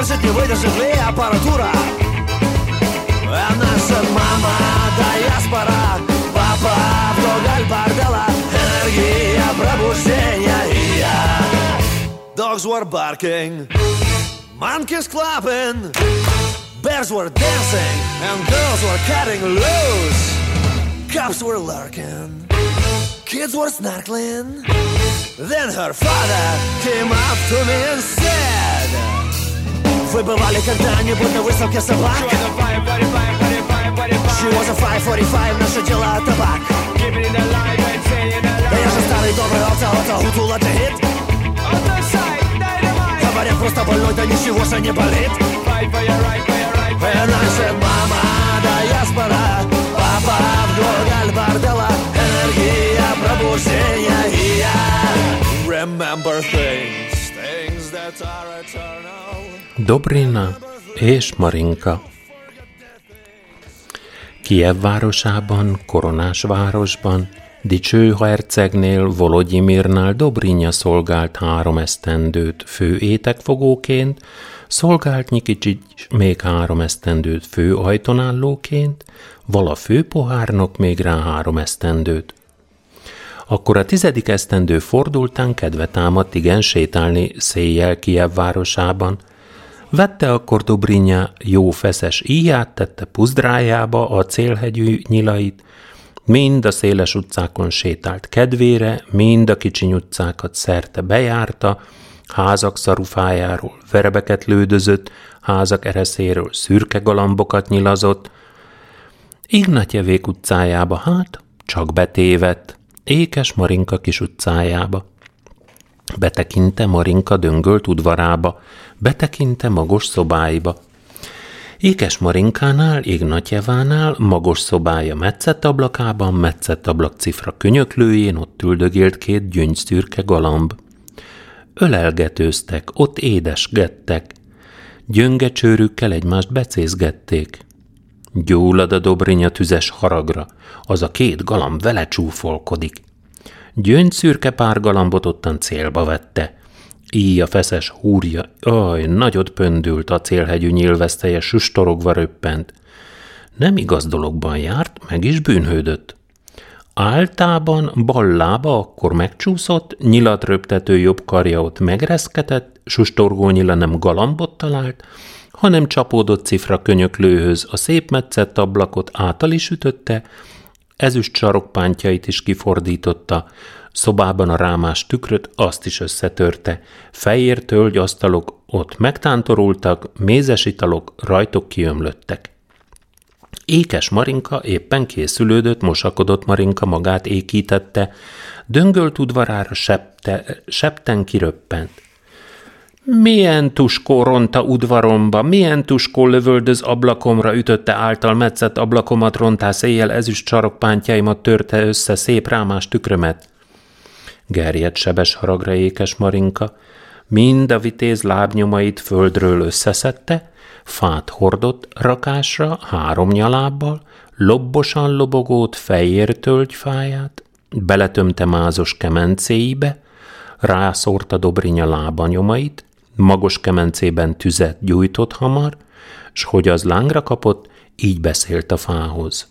Выдержит, не выдержит ли аппаратура А наша мама диаспора Папа вдоль бордела Энергия пробуждения И я Dogs were barking Monkeys clapping, bears were dancing, and girls were cutting loose. Cops were lurking, kids were snorkeling. Then her father came up to me and said, Вы бывали когда-нибудь на выставке собак? She was a 545, наше дело табак. Да я же старый добрый овца, овца, гутула hit. Говорят, просто больной, да ничего же не болит. Наша мама диаспора Папа в бордела Энергия пробуждения И я Remember things Things that are eternal Dobrina és Marinka Kiev városában, koronás városban, Dicső hercegnél, Volodyimirnál Dobrinya szolgált három esztendőt fő étekfogóként, szolgált Nyikicsics még három esztendőt fő ajtonállóként, vala főpohárnok még rá három esztendőt. Akkor a tizedik esztendő fordultán kedve támadt igen sétálni széjjel Kiev városában. Vette akkor Dobrinya jó feszes íját, tette puzdrájába a célhegyű nyilait, mind a széles utcákon sétált kedvére, mind a kicsiny utcákat szerte bejárta, házak szarufájáról verebeket lődözött, házak ereszéről szürke galambokat nyilazott. Ignatjevék utcájába hát csak betévett, ékes Marinka kis utcájába. Betekinte Marinka döngölt udvarába, betekinte magos szobáiba. Ékes Marinkánál, Ignatjevánál, magos szobája metszett ablakában, metszett ablak cifra könyöklőjén ott üldögélt két gyöngyszürke galamb. Ölelgetőztek, ott édesgettek, gyönge csőrükkel egymást becézgették. Gyúlad a Dobrinya tüzes haragra, az a két galamb vele csúfolkodik. Gyöngyszürke pár galambot ottan célba vette. Így a feszes húrja, aj, nagyot pöndült a célhegyű nyilveszteje, sustorogva röppent. Nem igaz dologban járt, meg is bűnhődött. Áltában ballába akkor megcsúszott, nyilat röptető jobb karja ott megreszketett, sustorgó nyila nem galambot talált, hanem csapódott cifra könyöklőhöz a szép metszett ablakot által is ütötte, ezüst sarokpántjait is kifordította, szobában a rámás tükröt azt is összetörte, fehér asztalok ott megtántorultak, mézes italok rajtok kiömlöttek. Ékes Marinka éppen készülődött, mosakodott Marinka magát ékítette, döngölt udvarára septe, septen kiröppent. Milyen tuskó ronta udvaromba, milyen tuskó lövöldöz ablakomra ütötte által metszett ablakomat rontás éjjel ezüst sarokpántjaimat törte össze szép rámás tükrömet. Gerjedt sebes haragra ékes Marinka, mind a vitéz lábnyomait földről összeszedte, fát hordott rakásra három nyalábbal, lobbosan lobogót fejér tölgyfáját, beletömte mázos kemencéibe, rászórta Dobrinya lábanyomait, magos kemencében tüzet gyújtott hamar, s hogy az lángra kapott, így beszélt a fához.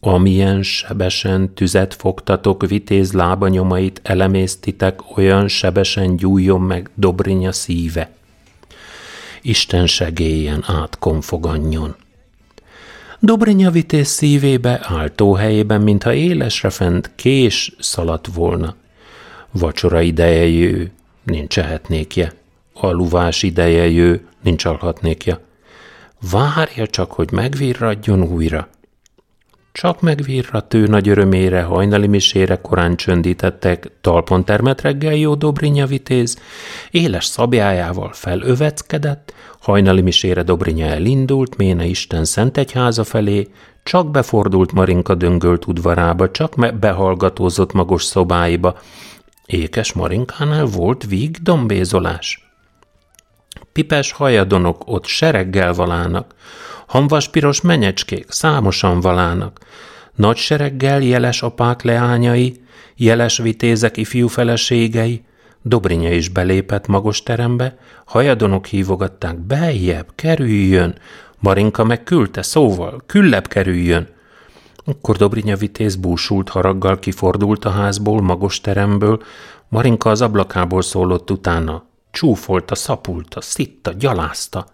Amilyen sebesen tüzet fogtatok, vitéz lábanyomait elemésztitek, olyan sebesen gyújjon meg Dobrinya szíve. Isten segélyen átkonfoganjon. Dobrinya vitéz szívébe, áltóhelyében, mintha élesre fent kés szaladt volna. Vacsora ideje jő, nincs ehetnékje. Aluvás ideje jő, nincs alhatnékja. Várja csak, hogy megvirradjon újra. Csak megvirradt ő nagy örömére, hajnali misére korán csöndítettek, talpon termet reggel jó Dobrinya vitéz, éles szabjájával felöveckedett, hajnali misére Dobrinya elindult, Méne Isten szent egyháza felé, csak befordult Marinka döngölt udvarába, csak behallgatózott magos szobáiba, Ékes Marinkánál volt víg dombézolás. Pipes hajadonok ott sereggel valának, hamvaspiros menyecskék számosan valának, nagy sereggel jeles apák leányai, jeles vitézek ifjú feleségei, Dobrinya is belépett magos terembe, hajadonok hívogatták, beljebb, kerüljön, Marinka meg küldte szóval, küllebb kerüljön. Akkor Dobrinya vitéz búsult haraggal kifordult a házból, magos teremből, Marinka az ablakából szólott utána. Csúfolta, szapulta, szitta, gyalázta.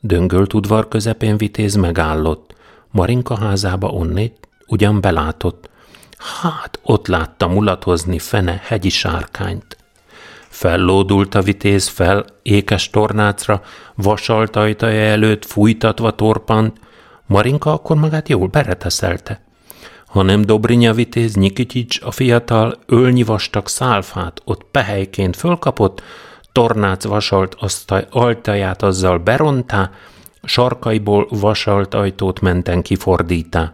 Döngölt udvar közepén vitéz megállott. Marinka házába onnét ugyan belátott. Hát, ott látta mulatozni fene hegyi sárkányt. Fellódult a vitéz fel, ékes tornácra, vasalt ajtaja előtt fújtatva torpant, Marinka akkor magát jól bereteszelte. Hanem Dobrinya vitéz Nyikitics a fiatal ölnyi vastag szálfát ott pehelyként fölkapott, tornác vasalt asztaj, altaját azzal berontá, sarkaiból vasalt ajtót menten kifordítá.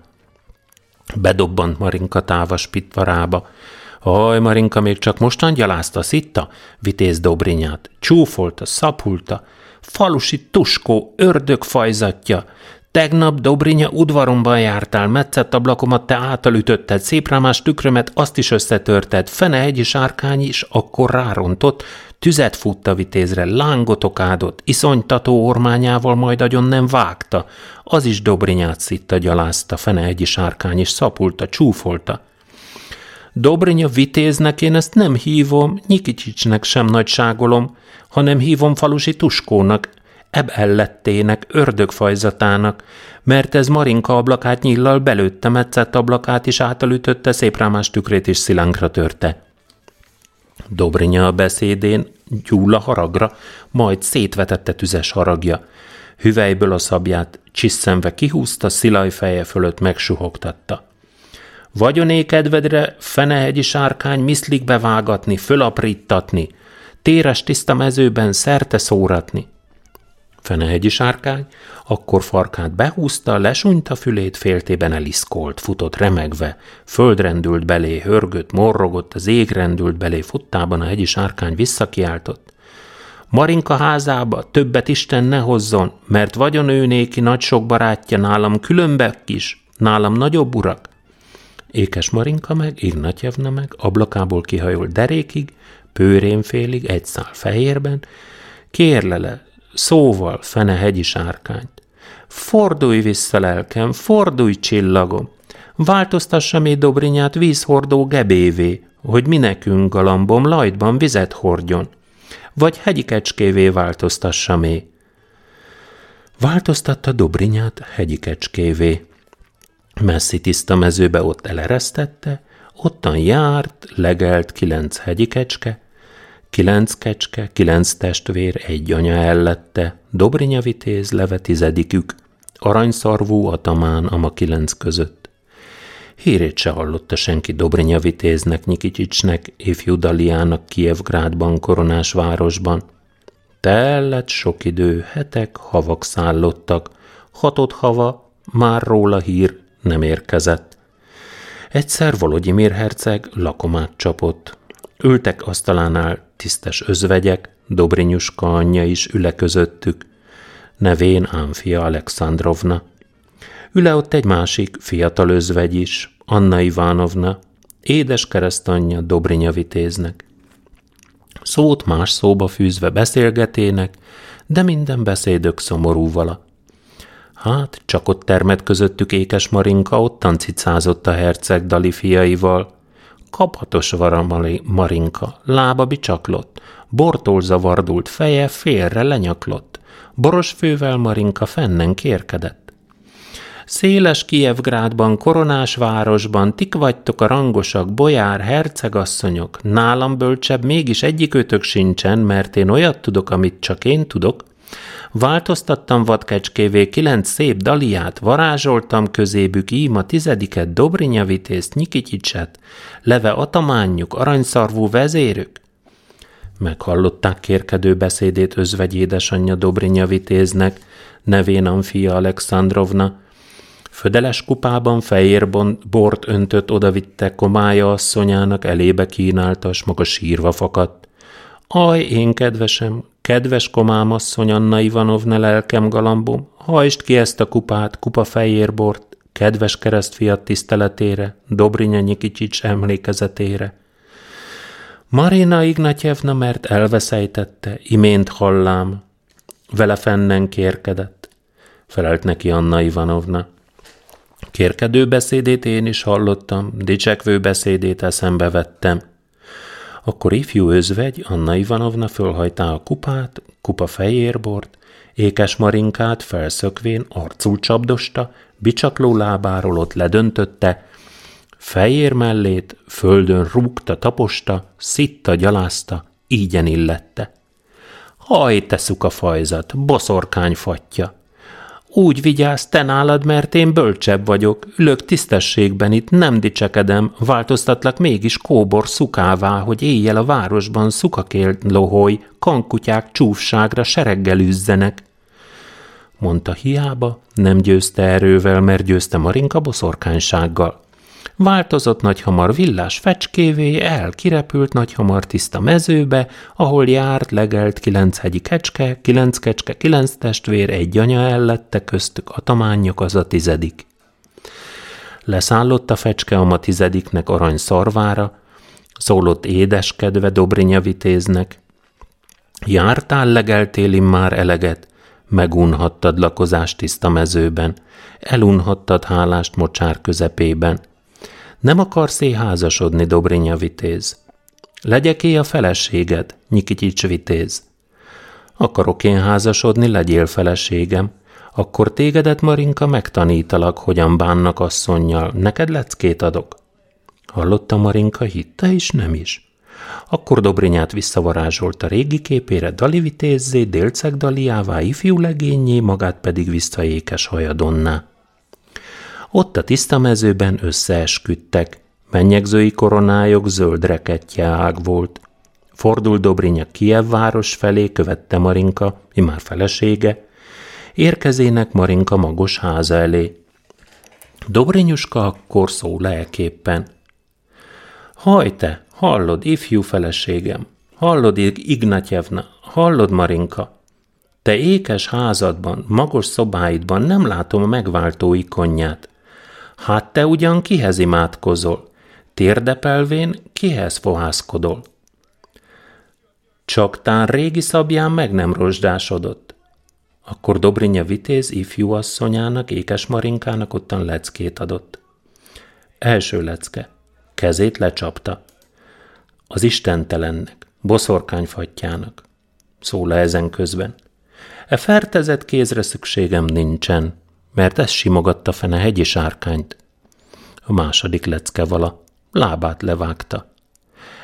Bedobbant Marinka távas pitvarába. Aj, Marinka még csak mostan gyalázta, szitta, vitéz Dobrinyát. Csúfolta, szapulta, falusi tuskó, ördög fajzatja, Tegnap Dobrinya udvaromban jártál, metszett ablakomat te általütötted, szép rámás tükrömet azt is összetörted, fene egyi sárkány is akkor rárontott, tüzet fut a vitézre, lángot okádott, iszonytató ormányával majd agyon nem vágta, az is Dobrinyát szitta gyalázta, fene egyi sárkány is szapulta, csúfolta. Dobrinya vitéznek én ezt nem hívom, Nyikicsicsnek sem nagyságolom, hanem hívom falusi tuskónak, eb ellettének, ördögfajzatának, mert ez Marinka ablakát nyillal belőtte metszett ablakát is általütötte, szép rámás tükrét is szilánkra törte. Dobrinya a beszédén gyúl a haragra, majd szétvetette tüzes haragja. Hüvelyből a szabját csisszemve kihúzta, szilaj feje fölött megsuhogtatta. Vagyoné kedvedre fenehegyi sárkány miszlik bevágatni, fölaprítatni, téres tiszta mezőben szerte szóratni. Fenehegyi sárkány, akkor farkát behúzta, lesúnyta fülét, féltében eliszkolt, futott remegve, földrendült belé, hörgött, morrogott, az ég rendült belé, futtában a hegyi sárkány visszakiáltott. Marinka házába többet Isten ne hozzon, mert vagyon ő néki nagy sok barátja nálam különbek is, nálam nagyobb urak. Ékes Marinka meg, Ignatjevna meg, ablakából kihajolt derékig, pőrén félig, egy szál fehérben, kérlele, szóval fene hegyi sárkányt. Fordulj vissza, lelkem, fordulj, csillagom! Változtassa még Dobrinyát vízhordó gebévé, hogy mi nekünk galambom lajtban vizet hordjon. Vagy hegyi kecskévé változtassa még. Változtatta Dobrinyát hegyi kecskévé. Messzi tiszta mezőbe ott eleresztette, ottan járt, legelt kilenc hegyi kecske, Kilenc kecske, kilenc testvér, egy anya ellette, Dobrinya vitéz, leve tizedikük, aranyszarvú atamán ama kilenc között. Hírét se hallotta senki Dobrinya vitéznek, Nyikicsicsnek, ifjú Daliának Kievgrádban, koronás városban. Tellett sok idő, hetek, havak szállottak, hatott hava, már róla hír nem érkezett. Egyszer Volodymyr herceg lakomát csapott. Ültek asztalánál tisztes özvegyek, Dobrinyuska anyja is üle közöttük, nevén Ánfia Alexandrovna. Üle ott egy másik fiatal özvegy is, Anna Ivánovna, édes keresztanyja Dobrinya vitéznek. Szót más szóba fűzve beszélgetének, de minden beszédök szomorú. Hát, csak ott termet közöttük ékes Marinka, ott tancicázott a herceg Dali fiaival, Kapatos vara Marinka, lába bicsaklott, bortól zavardult feje félre lenyaklott, boros fővel Marinka fennen kérkedett. Széles Kievgrádban, koronás városban, tik vagytok a rangosak, bolyár, hercegasszonyok, nálam bölcsebb mégis egyikőtök sincsen, mert én olyat tudok, amit csak én tudok, Változtattam vadkecskévé kilenc szép daliát, varázsoltam közébük ím a tizediket, Dobrinya vitézt, Nyikityicset, leve atamányuk, aranyszarvú vezérük. Meghallották kérkedő beszédét özvegy édesanyja Dobrinya vitéznek, nevén Amfia Alexandrovna, Födeles kupában fehér bort öntött odavitte komája asszonyának, elébe kínálta, s maga sírva fakadt. Aj, én kedvesem, kedves komám asszony Anna Ivanovna lelkem galambom, hajtsd ki ezt a kupát, kupa bort, kedves keresztfiat tiszteletére, Dobrinya Nyikicsics emlékezetére. Marina Ignatjevna mert elveszejtette, imént hallám, vele fennen kérkedett, felelt neki Anna Ivanovna. Kérkedő beszédét én is hallottam, dicsekvő beszédét eszembe vettem. Akkor ifjú özvegy, Anna Ivanovna fölhajtá a kupát, kupa fejérbort, ékes marinkát felszökvén arcul csapdosta, bicsakló lábáról ott ledöntötte, fejér mellét földön rúgta, taposta, szitta, gyalázta, ígyen illette. Haj, te fajzat, boszorkány fatja! Úgy vigyázz te nálad, mert én bölcsebb vagyok, ülök tisztességben itt, nem dicsekedem, változtatlak mégis kóbor szukává, hogy éjjel a városban szukakél loholy, kankutyák csúfságra sereggel üzzenek. Mondta hiába, nem győzte erővel, mert győzte Marinka boszorkánysággal. Változott nagyhamar villás fecskévé, el kirepült nagyhamar tiszta mezőbe, ahol járt, legelt kilenc hegyi kecske, kilenc kecske, kilenc testvér, egy anya ellette, köztük atamányok az a tizedik. Leszállott a fecske a tizediknek arany szarvára, szólott édeskedve Dobrinya vitéznek. Jártál, legeltél már eleget, megunhattad lakozást tiszta mezőben, elunhattad hálást mocsár közepében. Nem akarsz házasodni, Dobrinya vitéz? Legyeké a feleséged, Nyikityics vitéz? Akarok én házasodni, legyél feleségem. Akkor tégedet, Marinka, megtanítalak, hogyan bánnak asszonynal. Neked leckét adok. Hallotta Marinka, hitte is, nem is. Akkor Dobrinyát visszavarázsolta régi képére Dali vitézzé, délceg Daliává, ifjú legényé, magát pedig vissza ékes hajadonná. Ott a tiszta mezőben összeesküdtek. Mennyegzői koronájuk zöld rekettje ág volt. Fordul Dobrinya Kiev város felé, követte Marinka, imár felesége. Érkezének Marinka magos háza elé. Dobrinyuska akkor szól lelképpen. Haj te, hallod, ifjú feleségem, hallod, Ignatyevna, hallod, Marinka, te ékes házadban, magos szobáidban nem látom a megváltó ikonját. Hát te ugyan kihez imádkozol? Térdepelvén kihez fohászkodol? Csak tán régi szabján meg nem rozsdásodott. Akkor Dobrinya vitéz ifjú asszonyának, ékes marinkának ottan leckét adott. Első lecke. Kezét lecsapta. Az istentelennek, boszorkányfatjának. Szóla ezen közben. E fertezett kézre szükségem nincsen, mert ez simogatta fene hegyi sárkányt. A második lecke vala, lábát levágta.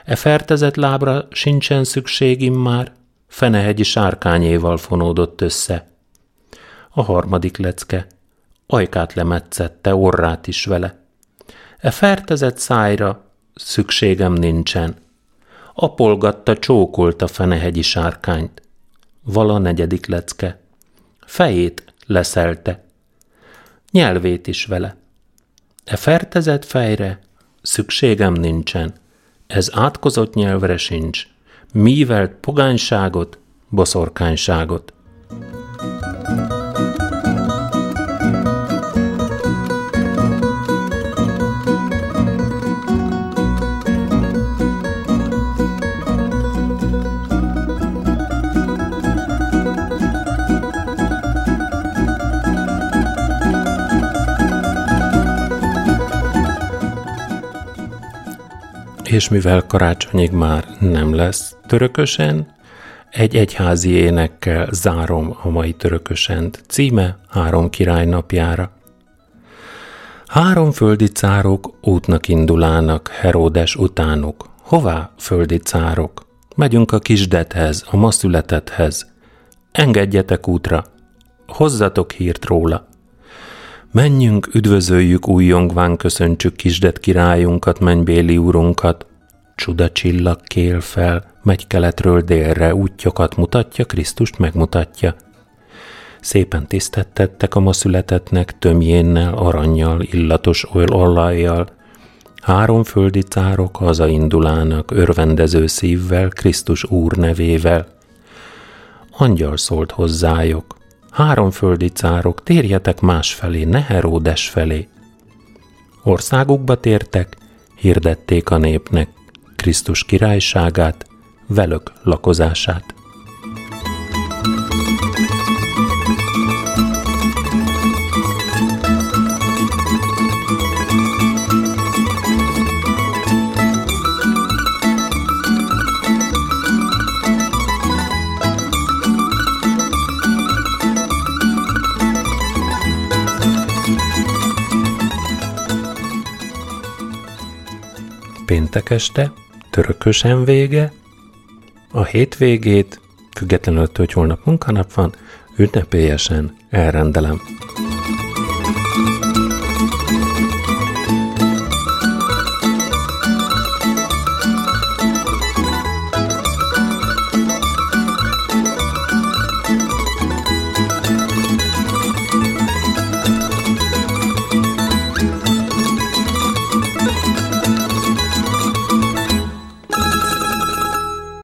E fertezett lábra sincsen szükségim már, fenehegyi sárkányéval fonódott össze. A harmadik lecke, ajkát lemetszette, orrát is vele. E fertezett szájra szükségem nincsen. Apolgatta, csókolta fenehegyi sárkányt. Vala negyedik lecke. Fejét leszelte, nyelvét is vele. E fertezett fejre szükségem nincsen, ez átkozott nyelvre sincs, mívelt pogányságot, boszorkányságot. És mivel karácsonyig már nem lesz törökösen, egy egyházi énekkel zárom a mai törökösent címe Három király napjára. Három földi cárok útnak indulának, Heródes utánuk. Hová, földi cárok? Megyünk a kisdethez, a ma születethez. Engedjetek útra, hozzatok hírt róla. Menjünk, üdvözöljük újongván, köszöntsük kisdet királyunkat, mennybéli úrunkat. Csuda csillag kél fel, megy keletről délre, útjokat mutatja, Krisztust megmutatja. Szépen tisztettettek a ma születetnek, tömjénnel, aranyjal, illatos olajjal. Három földi cárok hazaindulának, örvendező szívvel, Krisztus Úr nevével. Angyal szólt hozzájuk, három földi cárok, térjetek másfelé, ne Heródes felé. Országukba tértek, hirdették a népnek Krisztus királyságát, velök lakozását. péntek este, törökösen vége, a hétvégét, függetlenül hogy holnap munkanap van, ünnepélyesen elrendelem.